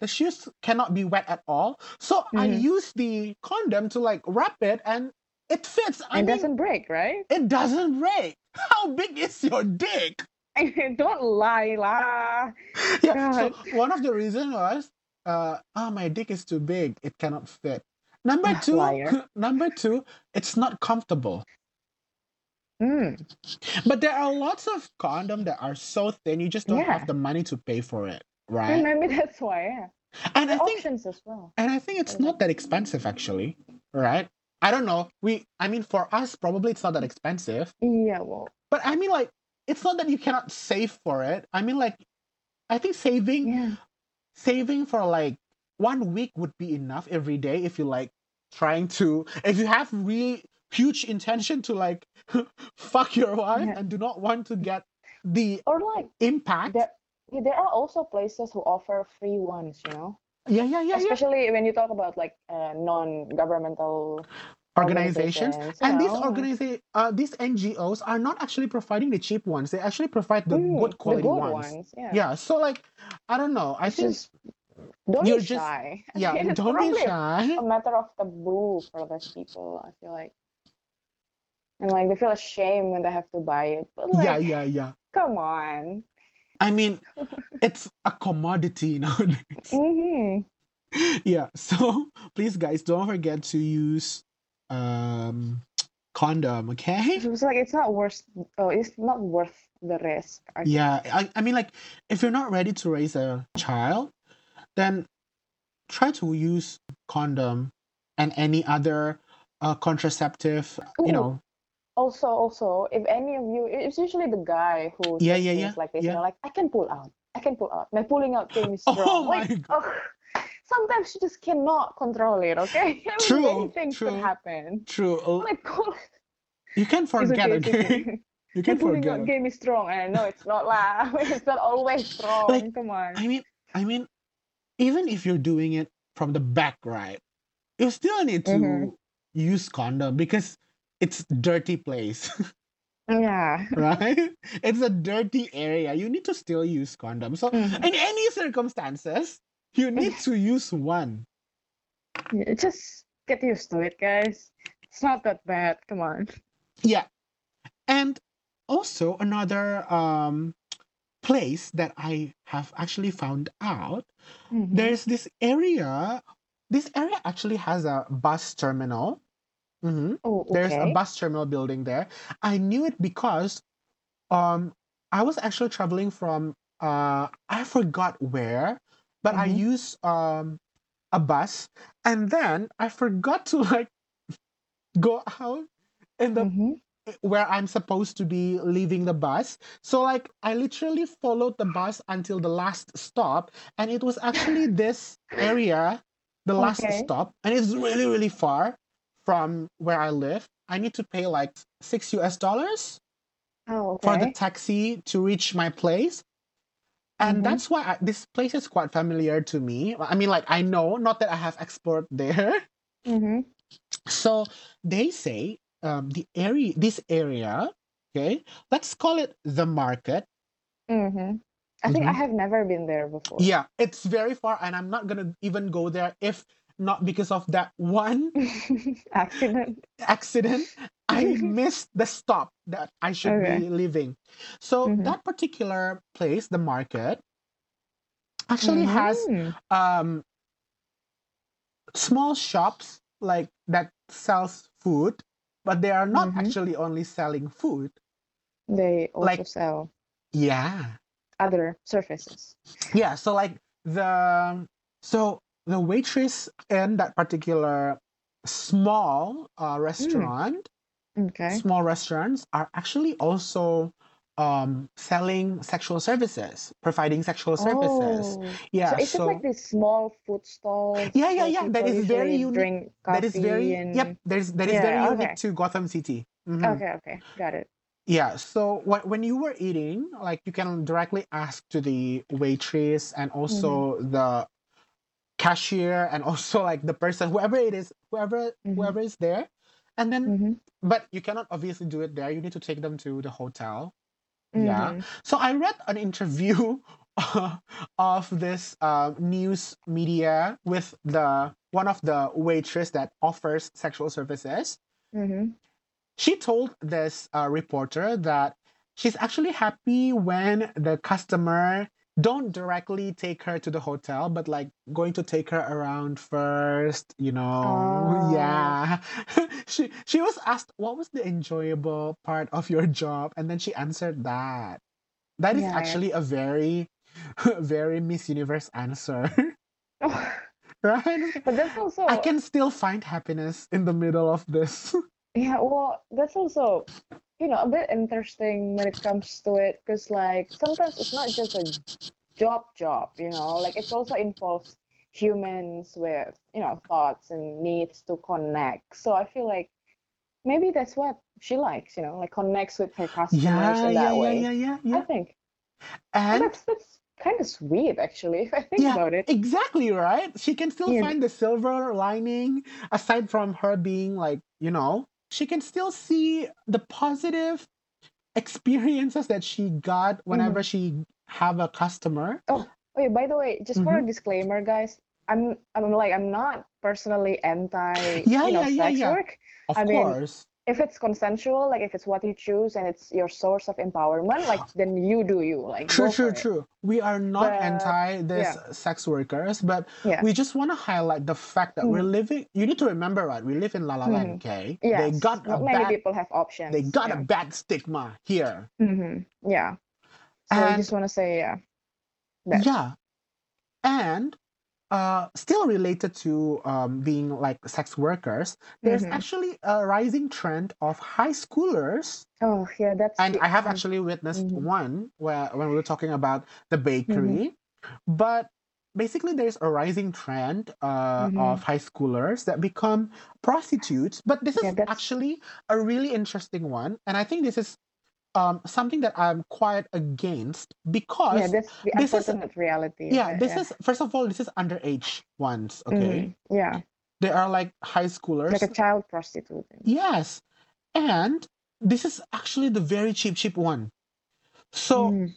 The shoes cannot be wet at all, so I Mhm. used the condom to like wrap it, and it fits. I It mean, doesn't break, right? it doesn't break. How big is your dick? Don't lie, la. yeah. So one of the reasons was, uh, oh, my dick is too big. It cannot fit. Number two, number two, it's not comfortable. Mm. But there are lots of condom that are so thin, you just don't Yeah. have the money to pay for it, And right? maybe that's why, yeah. And I think, options as well. and I think it's not that expensive actually, right? I don't know. We, I mean, for us, probably it's not that expensive. Yeah, well, But I mean, like, it's not that you cannot save for it. I mean, like, I think saving yeah. saving for like one week would be enough every day if you like trying to if you have really huge intention to like fuck your wife Yeah. and do not want to get the Or like, impact there, yeah, there are also places who offer free ones, you know? Yeah yeah yeah, yeah. Especially when you talk about like uh, non-governmental organizations organizations, and these know. organiza- uh, these ngos are not actually providing the cheap ones they actually provide the Mm, good quality the good ones. ones. Yeah. yeah so like i don't know i It's think just don't you're be just- shy. yeah it's don't be shy a matter of taboo for those people. I feel like, and like they feel ashamed when they have to buy it. But like, yeah yeah yeah come on. I mean, it's a commodity nowadays. hmm yeah. So please, guys, don't forget to use um condom. Okay. It's like it's not worth. Oh, it's not worth the risk. I Yeah. I, I mean, like, if you're not ready to raise a child, then try to use condom and any other uh, contraceptive. You know. Also also if any of you it's usually the guy who Yeah, yeah, yeah, like this yeah. you know like i can pull out i can pull out my pulling out game is strong Oh strong my like God. oh, sometimes you just cannot control it okay I mean, True, many things true. could happen True. Like pull You can forget. okay, Okay. You my can pulling forget. out game is strong and i know it's not lah it's not always strong Like, come on I mean, I mean, even if you're doing it from the back, right? You still need to Mhm. use condom because it's dirty place, yeah right? It's a dirty area. You need to still use condom. So Mhm. in any circumstances, you need to use one. Yeah, just get used to it guys it's not that bad come on Yeah. And also another um place that I have actually found out Mhm. there's this area this area actually has a bus terminal hmm oh there's a bus terminal building there i knew it because um i was actually traveling from uh i forgot where but i Mhm. used um a bus and then i forgot to like go out in the Mhm. where i'm supposed to be leaving the bus so like i literally followed the bus until the last stop and it was actually this area the last Okay. stop and it's really really far from where i live i need to pay like six us dollars oh for the taxi to reach my place and Mhm. that's why I, this place is quite familiar to me i mean like i know not that i have explored there Mhm. so they say um, the area this area okay let's call it the market Mm-hmm. I think I Mhm. have never been there before. yeah it's very far and i'm not gonna even go there if not because of that one Accident. accident i missed the stop that i should Okay. be leaving so Mhm. that particular place the market actually has Mhm. um small shops like that sells food but they are not Mhm. actually only selling food They also like- sell yeah other services. yeah so like the so the waitress in that particular small uh, restaurant Okay. small restaurants are actually also um selling sexual services providing sexual services Oh. yeah so is it like these small food stalls? Yeah, yeah, yeah, That is very unique. That is very and... yep there's that is Yeah, very okay. unique to gotham city Mhm. Okay, okay, got it. yeah so when, when you were eating like you can directly ask to the waitress and also Mm-hmm. the cashier and also like the person whoever it is whoever Mhm. whoever is there and then Mm-hmm. but you cannot obviously do it there you need to take them to the hotel Yeah. Mhm. So I read an interview of this uh, news media with the one of the waitress that offers sexual services. Mhm. She told this uh, reporter that she's actually happy when the customer don't directly take her to the hotel, but like going to take her around first, you know. Oh. Yeah. she she was asked what was the enjoyable part of your job, and then she answered that. That is Yeah. actually a very, very Miss Universe answer, right? but that's also I can still find happiness in the middle of this. Yeah, well, that's also, you know, a bit interesting when it comes to it, because like sometimes it's not just a job job, you know, like it also involves humans with, you know, thoughts and needs to connect. So I feel like maybe that's what she likes, you know, like connects with her customers yeah, in that yeah, way. yeah, yeah, I yeah. think Well, And that's that's kind of sweet actually, if I think yeah, about it. exactly right. She can still Yeah. find the silver lining aside from her being like, you know, she can still see the positive experiences that she got whenever Mm-hmm. she have a customer. Oh, wait, by the way, just for Mm-hmm. a disclaimer, guys, I'm I'm like I'm not personally anti, Yeah, you know, yeah, yeah, sex yeah. work. Of I mean, course. If it's consensual, like if it's what you choose and it's your source of empowerment, like then you do you. Like True, go true, it. true. We are not But, anti this yeah. sex workers, but Yeah. we just want to highlight the fact that we're Mhm. living. You need to remember, right? We live in La La Land, okay? They Yes. got Not many bad. people have options. They got yeah. a bad stigma here. hmm Yeah. So I just want to say, yeah. That. Yeah, and uh, still related to um, being like sex workers, there's Mhm. actually a rising trend of high schoolers Oh, yeah. That's. and the- I have actually witnessed Mhm. one where when we were talking about the Mm-hmm. bakery, but basically there's a rising trend uh, Mhm. of high schoolers that become prostitutes. But this is that's- actually a really interesting one, and I think this is um, something that I'm quite against because Yeah, that's the this is- reality. yeah, it, this yeah. is first of all this is underage ones. Okay, Mhm. Yeah, they are like high schoolers. like a child prostitute. Yes, and this is actually the very cheap, cheap one. So Mm,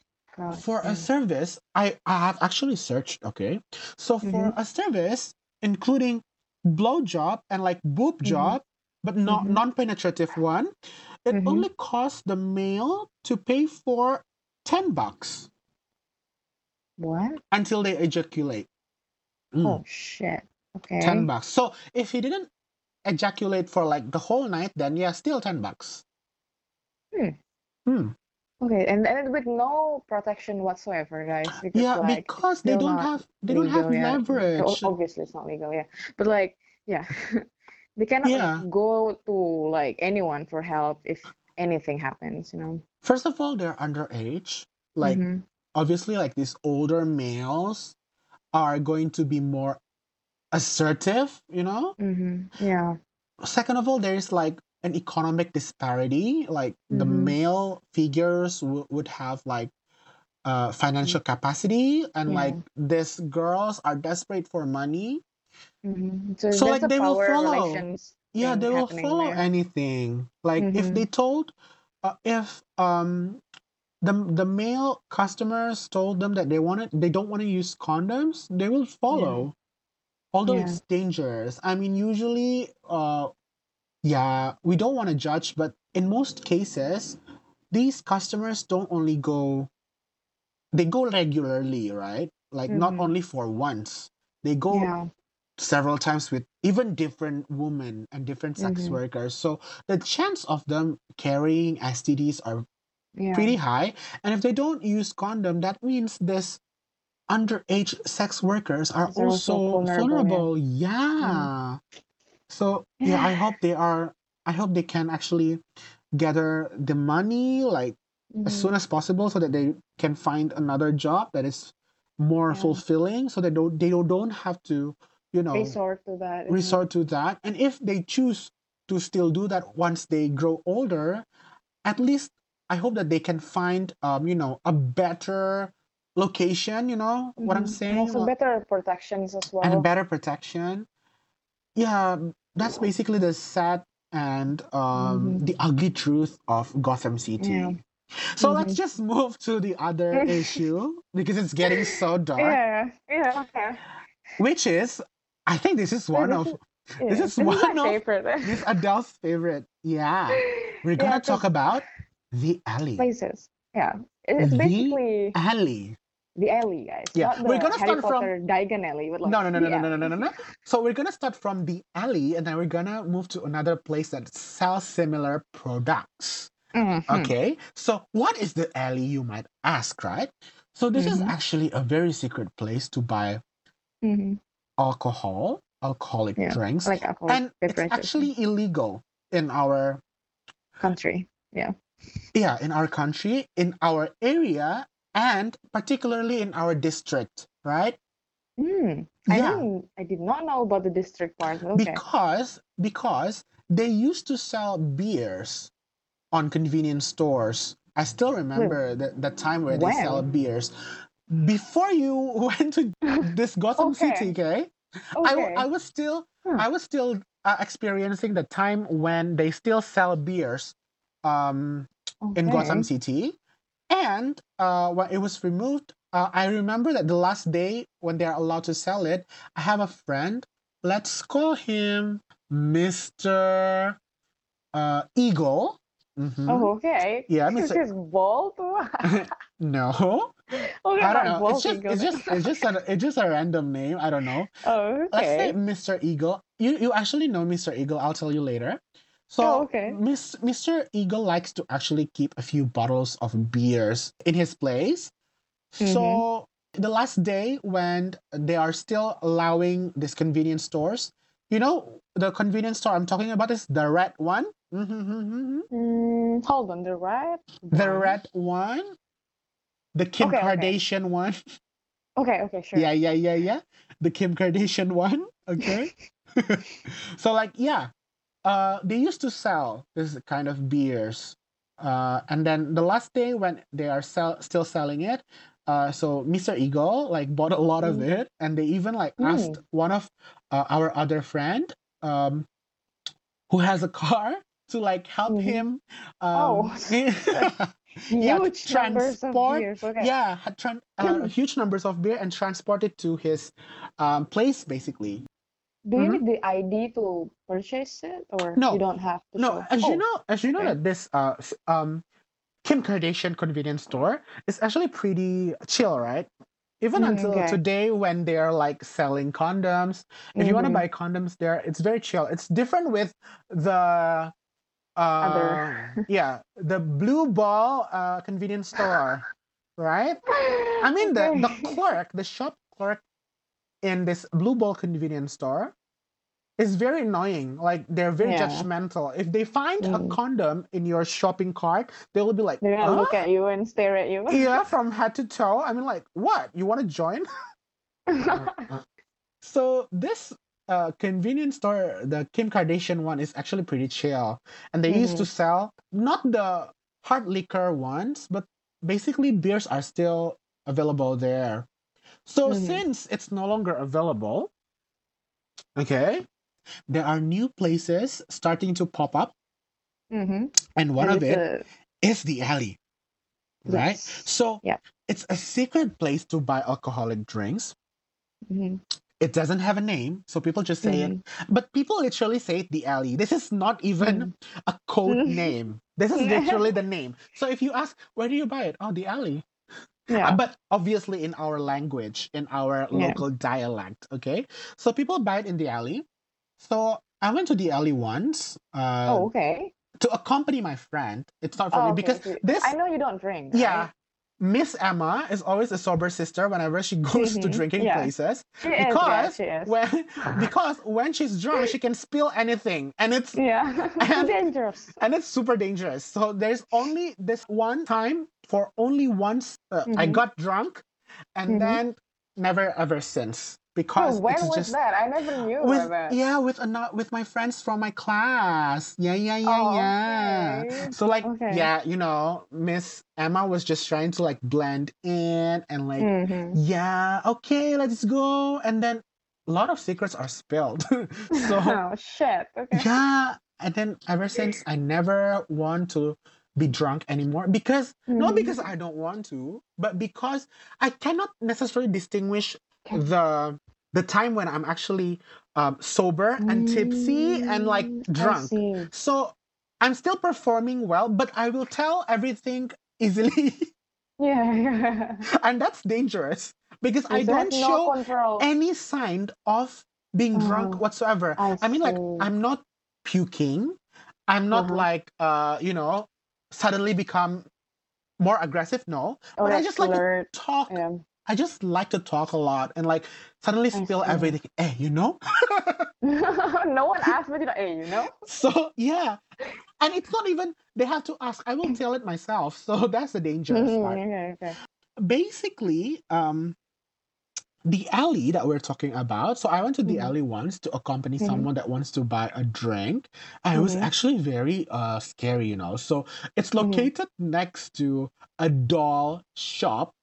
for a service, I I have actually searched. Okay, so for Mhm. a service including blow job and like boob Mhm. job, but not Mhm. non-penetrative one, it Mhm. only costs the male to pay for ten bucks What? until they ejaculate. Mm. Oh shit. Okay. 10 bucks. So if he didn't ejaculate for like the whole night, then yeah, still 10 bucks. Hmm. Hmm. Okay, and and with no protection whatsoever, guys. Because Yeah, like because they don't have they don't have legal, yeah. leverage. O- Obviously, it's not legal, yeah. But like, yeah, they cannot like, Yeah. go to like anyone for help if anything happens, you know. First of all, they're underage. Like Mhm. obviously like these older males are going to be more assertive, you know? Mhm. Yeah. Second of all, there's like an economic disparity. Like the Mhm. male figures w- would have like uh, financial capacity, and Yeah. like these girls are desperate for money. Mhm. So, So, like, they will follow. Yeah, they will follow there. anything. Like if Mhm. they told, uh, if um the the male customers told them that they wanted they don't want to use condoms, they will follow. Although Yeah. it's dangerous. I mean, usually, uh, yeah, we don't want to judge, but in most cases, these customers don't only go, they go regularly, right? Like not Mhm. only for once. They go Yeah. Several times with even different women and different sex Mhm. workers. So the chance of them carrying STDs are Yeah. pretty high. And if they don't use condom, that means this underage sex workers are They're also vulnerable, yeah. vulnerable. Yeah. So yeah, I hope they are. I hope they can actually gather the money like as Mhm. soon as possible, so that they can find another job that is more Yeah. fulfilling, so they don't they don't have to, you know, resort to that. resort to that. And if they choose to still do that once they grow older, at least I hope that they can find, um, you know, a better location. You know what I'm Mhm. saying? And also better protections as well. and better protection. Yeah, that's basically the sad and um Mhm. the ugly truth of Gotham City. Yeah. So let's Mhm. just move to the other issue because it's getting so dark, Yeah, yeah, okay. which is I think this is one this of is- this is my one of favorite. this Adele's favorite. Yeah. We're gonna talk about the alley. places. Yeah, it's The basically Alley. the alley, guys. Yeah, we're gonna Harry start from- Potter Diagon Alley, like No, no, no, no, no, no, no, no, no. So we're gonna start from the alley, and then we're gonna move to another place that sells similar products. Mhm. Okay. So what is the alley? You might ask, right? So this is Mhm. actually a very secret place to buy Mhm. Alcohol, alcoholic Yeah, drinks, Like alcohol and it's actually illegal in our country. yeah yeah, in our country, in our area, and particularly in our district, right? Mm. I Yeah. didn't. I did not know about the district part. Okay. because because they used to sell beers on convenience stores. I still remember the, the time where they sell beers. Before you went to this Gotham Okay. City, okay? I, okay. w- I was still Huh. I was still uh, experiencing the time when they still sell beers um, in Gotham City, and uh, when it was removed, uh, I remember that the last day when they are allowed to sell it, I have a friend. Let's call him Mister uh, Eagle. Mhm. Oh, okay. Yeah, Is Mr. this bald? Okay, I don't know. It's just it's just it's just a it's just a random name. I don't know. Oh, Let's say. Mr. Eagle. You you actually know Mr. Eagle. I'll tell you later. So Oh, okay. Miss, Mr. Eagle likes to actually keep a few bottles of beers in his place. Mm-hmm. So the last day when they are still allowing these convenience stores, you know, the convenience store I'm talking about is the red one. Mhm. Mm, hold on, the red. The one? red one. The Kim Okay, okay. Kardashian one. Okay, okay, sure. Yeah, yeah, yeah, yeah. The Kim Kardashian one. Okay. so like yeah, uh, they used to sell this kind of beers, uh, and then the last day when they are sell- still selling it, uh, so Mr. Eagle like bought a lot of Mm. it, and they even like Mm. asked one of uh, our other friend, um, who has a car to like help Mhm. him. Oh. Yeah, Huge numbers of transport- beers. Okay. yeah, tran- uh, huge numbers of beer and transport it to his um, place basically. Do you Mhm. need the ID to purchase it, or No. you don't have to? No, show? as you Oh, know, as you know okay. that this uh um Kim Kardashian convenience store is actually pretty chill, right? Even Mm, until okay. today when they're like selling condoms. If you want to buy condoms there, it's very chill. It's different with the Other. yeah, the blue ball uh convenience store, right? I mean the the clerk, the shop clerk in this blue ball convenience store is very annoying. Like they're very Yeah. judgmental. If they find a Mm. condom in your shopping cart, they will be like, They're gonna "Huh?" look at you and stare at you. yeah, from head to toe. I mean, like, what? You want to join? So this uh, convenience store, the Kim Kardashian one, is actually pretty chill, and they used to Mm-hmm. sell not the hard liquor ones, but basically beers are still available there. So Mhm. since it's no longer available, okay, there are new places starting to pop up, mm-hmm. and one of it is the alley, right? Yes. So Yep. it's a secret place to buy alcoholic drinks. hmm It doesn't have a name, so people just say it. But people literally say it the alley. This is not even a code Mm. name. This is literally the name. So if you ask, where do you buy it? Oh, the alley. Yeah. Uh, But obviously in our language, in our Yeah. local dialect, okay? So people buy it in the alley. So I went to the alley once uh, oh, okay. to accompany my friend. It's not for Oh, me okay, because this, I know you don't drink. yeah, right? Miss Emma is always a sober sister whenever she goes to Mhm, drinking yeah. places She is. Yeah, because is. when because when she's drunk she can spill anything and it's yeah. And- Dangerous. and it's super dangerous so there's only this one time for only once uh, i Mhm. got drunk and Mhm. then never ever since Oh, because when it's was just that? I never knew with about that. yeah with ano- with my friends from my class yeah yeah yeah Oh, yeah okay. so like Okay. yeah you know miss emma was just trying to like blend in and like Mhm. yeah okay let's go and then a lot of secrets are spilled so oh shit. Okay. yeah and then ever since i never want to be drunk anymore because not Mhm. because i don't want to but because i cannot necessarily distinguish the the time when i'm actually um, sober and tipsy and like Mm, drunk so i'm still performing well but i will tell everything easily Yeah. and that's dangerous because i don't no show control. any sign of being drunk Oh, whatsoever. I I mean, like. I'm not puking. I'm not Uh-huh. like, uh, you know, suddenly become more aggressive. No, oh, but I just like talk. Yeah. I just like to talk a lot and like suddenly spill everything. Hey, you know? no one asked me to. Hey, you know. so yeah, and it's not even they have to ask. I will tell it myself. So that's the dangerous Mhm, part. okay. Okay. basically um the alley that we're talking about so i went to the Mhm. alley once to accompany Mhm. someone that wants to buy a drink and it was actually very uh scary you know so it's Mhm. located next to a doll shop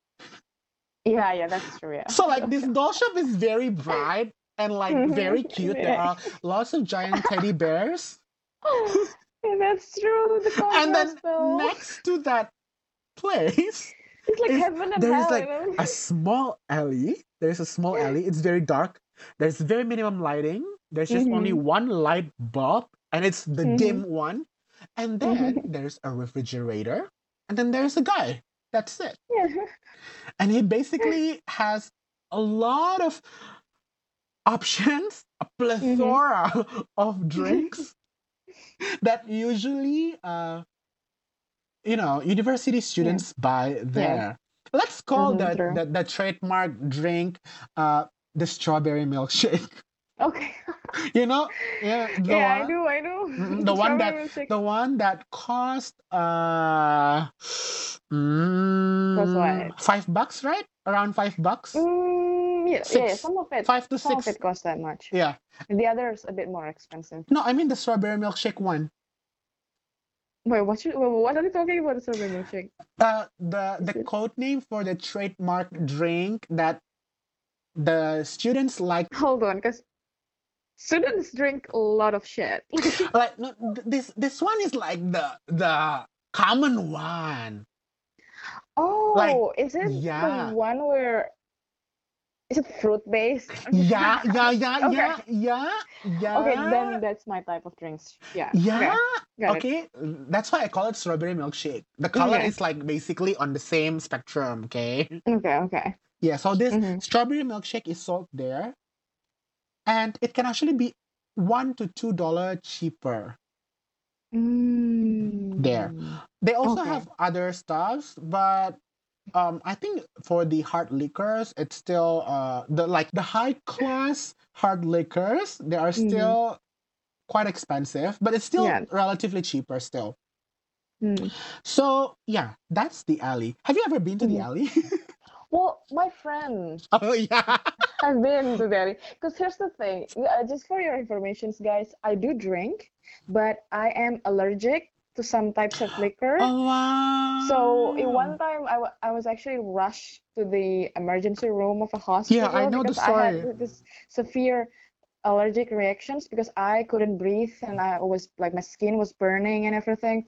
Yeah. Yeah. That's true. Yeah. so like this doll shop is very bright and like very cute there are lots of giant teddy bears yeah, that's true. The and then though. next to that place it's like is- heaven and there is hell. like a small alley. There's a small alley. It's very dark. There's very minimum lighting. There's just only Mhm. one light bulb, and it's the Mhm. dim one. And then there's a refrigerator, and then there's a guy. That's it. Yeah. And he basically has a lot of options, a plethora of drinks that usually, uh, you know, university students buy there. Let's call Mhm, the, the the trademark drink uh, the strawberry milkshake. Okay. You know, yeah, the yeah, I one, do. I do. The one that- the one that cost uh, mm, five bucks, right? Around five bucks, Mm, yeah, yeah, yeah, some of it. five to Some six. of it costs that much. Yeah. The others a bit more expensive. No, I mean the strawberry milkshake one. Wait, what? You, what are you talking about? The strawberry milkshake? Uh, the the code name for the trademark drink that the students like. Hold on, because students drink a lot of shit. Like no, this this one is like the the common one. oh, is it yeah. the one where? Is it fruit based? Yeah, yeah, yeah, Okay. yeah, yeah, yeah. Okay, then that's my type of drinks. Yeah. Yeah. it. Okay, that's why I call it strawberry milkshake. The color Okay. is like basically on the same spectrum. Okay. Okay. Okay. Yeah. So this Mhm. strawberry milkshake is sold there, and it can actually be one to two dollar cheaper. There. Mm. They also Okay. have other stuffs, but um, I think for the hard liquors, it's still uh the like the high class hard liquors. They are Mhm. still quite expensive, but it's still Yeah. relatively cheaper still. Mm. So yeah, that's the alley. Have you ever been to the Mhm. alley? Well, my friend oh yeah. I've been to the alley. Because here's the thing, uh, just for your information, guys, I do drink, but I am allergic to some types of liquor. Oh wow. So in one time, I, I was actually rushed to the emergency room of a hospital Yeah, I know the because I had this severe allergic reactions because I couldn't breathe and I was like my skin was burning and everything.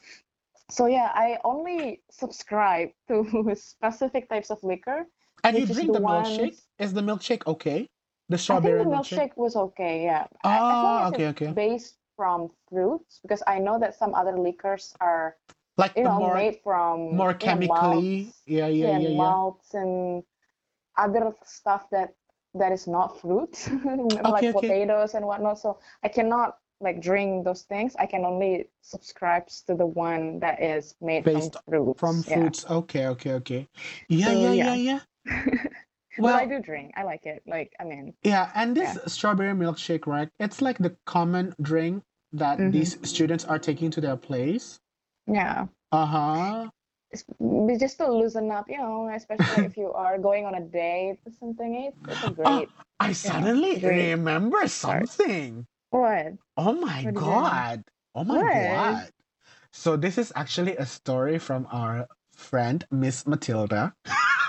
So yeah, I only subscribe to specific types of liquor. and you drink the the milkshake? ones- Is the milkshake okay? The I think strawberry the milkshake. milkshake was okay, yeah. A- as Oh, as okay, okay. based from fruits, because I know that some other liquors are, Like you know, more made from more you know, chemically. malts, Yeah, yeah, yeah, yeah. malts and other stuff that that is not fruits, like Okay, okay. potatoes and whatnot. So I cannot like drink those things. I can only subscribe to the one that is made Based from fruits. From yeah. Okay, okay, okay. Yeah, So, yeah, yeah. yeah, yeah. But I do drink. I like it. Like I mean, yeah, and this Yeah. strawberry milkshake, right? It's like the common drink that Mhm. these students are taking to their place. yeah. Uh-huh. it's it's just to loosen up, you know, especially if you are going on a date or something. It's, it's a Oh, great. I suddenly great remember something. What? Oh my What is it? God. Oh my What? God. So this is actually a story from our friend Miss Matilda.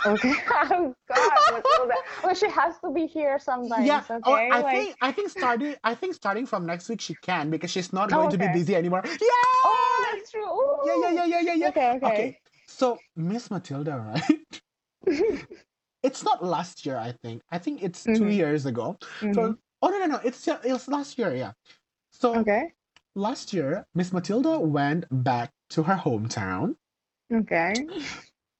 Okay. Oh God, Matilda. Well, she has to be here sometimes. yeah. Okay. Oh, I like, think I think starting I think starting from next week she can because she's not Oh, going to be okay. busy anymore. Yeah. Oh, that's true. Yeah, yeah, yeah, yeah, yeah, yeah. Okay, okay. So Miss Matilda, right? it's not last year, I think. I think it's two Mhm. years ago. Mhm. Oh no no no, it's it was last year, yeah. So Okay. last year, Miss Matilda went back to her hometown. Okay.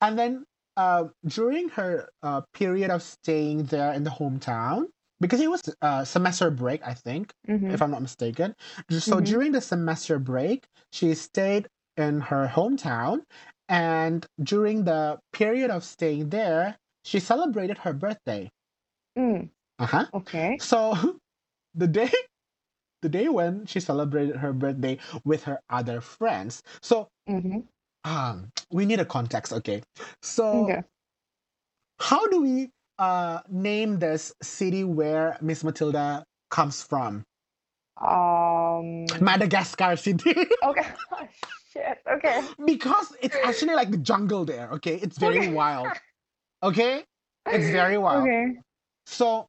and then uh, during her uh, period of staying there in the hometown, because it was uh, semester break, I think, Mhm. if I'm not mistaken. So Mhm. during the semester break, she stayed in her hometown, and during the period of staying there, she celebrated her birthday. Mm, Uh huh. okay. So the day the day when she celebrated her birthday with her other friends. So Mhm. um we need a context, okay? So Okay. how do we uh name this city where Miss Matilda comes from? Um. Madagascar City. Okay. Oh, shit. Okay. because it's actually like the jungle there, okay? It's very Okay. wild. Okay? It's very wild. Okay. So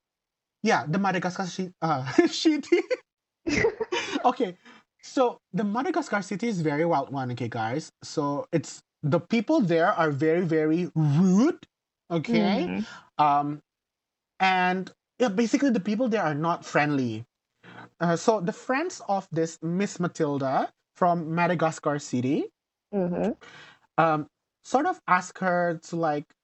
yeah, the Madagascar uh, city. okay, so the Madagascar city is very wild one. Okay, guys. So it's the people there are very very rude. Okay, Mhm. um, and yeah, basically the people there are not friendly. uh, so the friends of this Miss Matilda from Madagascar City Mm-hmm. um, sort of ask her to like, uh,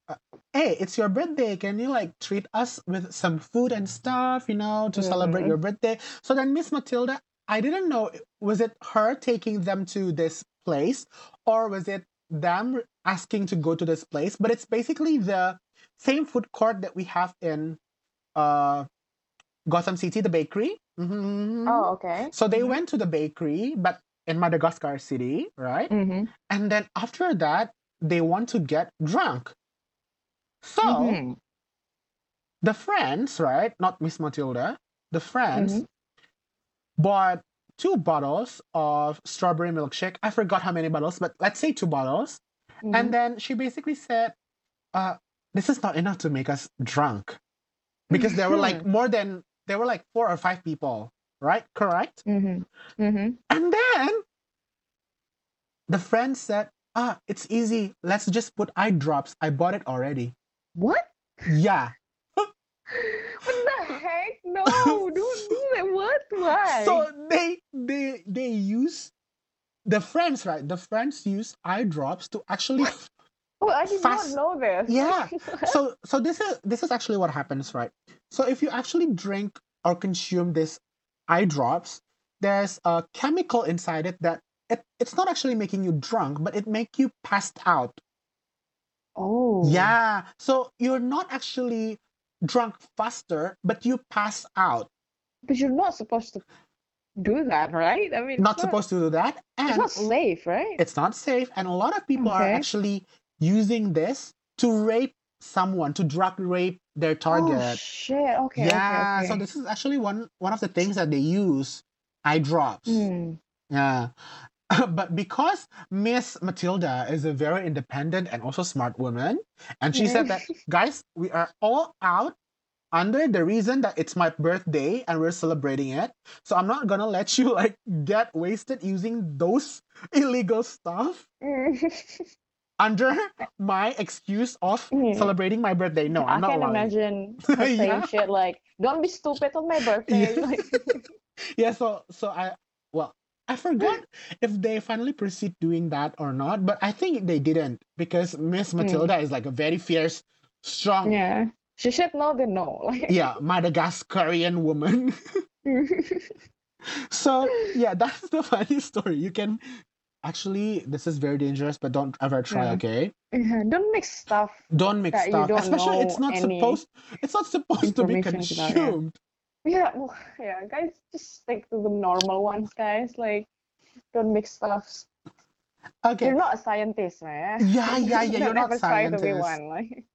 hey, it's your birthday. Can you like treat us with some food and stuff, you know, to celebrate Mhm. your birthday? So then Miss Matilda, I didn't know, was it her taking them to this place or was it them asking to go to this place? But it's basically the same food court that we have in uh, Gotham City, the bakery. Mhm. Oh, okay. So they Mhm. went to the bakery, but in Madagascar City, right? Mm-hmm. And then after that, they want to get drunk. So Mhm. the friends, right? Not Miss Matilda, the friends Mhm. bought two bottles of strawberry milkshake. I forgot how many bottles, but let's say two bottles. Mhm. And then she basically said, uh, this is not enough to make us drunk. Because there were like more than, there were like four or five people, right? Correct? Mhm. Mhm. And then the friend said, ah, it's easy. Let's just put eye drops. I bought it already. What? Yeah. What the heck? No, don't do that. What? Why? So they they they use the friends, right? The friends use eye drops to actually oh, I did fast- not know this. Yeah. so so this is this is actually what happens, right? So if you actually drink or consume this eye drops, there's a chemical inside it that it, it's not actually making you drunk, but it make you passed out. Oh. Yeah. So you're not actually drunk faster, but you pass out. But you're not supposed to do that, right? I mean, Not it's supposed to do that. It's not safe, right? it's not safe. And a lot of people are actually using this to rape someone, to drug rape their target. Oh target. shit. Okay. yeah. Okay, So this is actually one one of the things that they use. Eye drops. Hmm. Yeah. but because Miss Matilda is a very independent and also smart woman, and she said that, guys, we are all out under the reason that it's my birthday and we're celebrating it. So I'm not gonna let you like get wasted using those illegal stuff under my excuse of Mm. celebrating my birthday. No, I I'm not can lying. imagine saying shit like, "Don't be stupid on my birthday." Yeah. Like, yeah so so i well i forgot if they finally proceed doing that or not but i think they didn't because miss hmm. matilda is like a very fierce strong yeah, yeah, she should know the no. Like, yeah, madagascarian woman so yeah that's the funny story you can actually this is very dangerous but don't ever try Yeah. okay Yeah, don't mix stuff. don't mix stuff don't especially it's not supposed it's not supposed to be consumed. about it. Yeah, well, yeah, guys, just stick to the normal ones, guys. Like, don't mix stuff. okay You're not a scientist, man. Yeah, yeah, yeah, you're not ever try to be one. Like,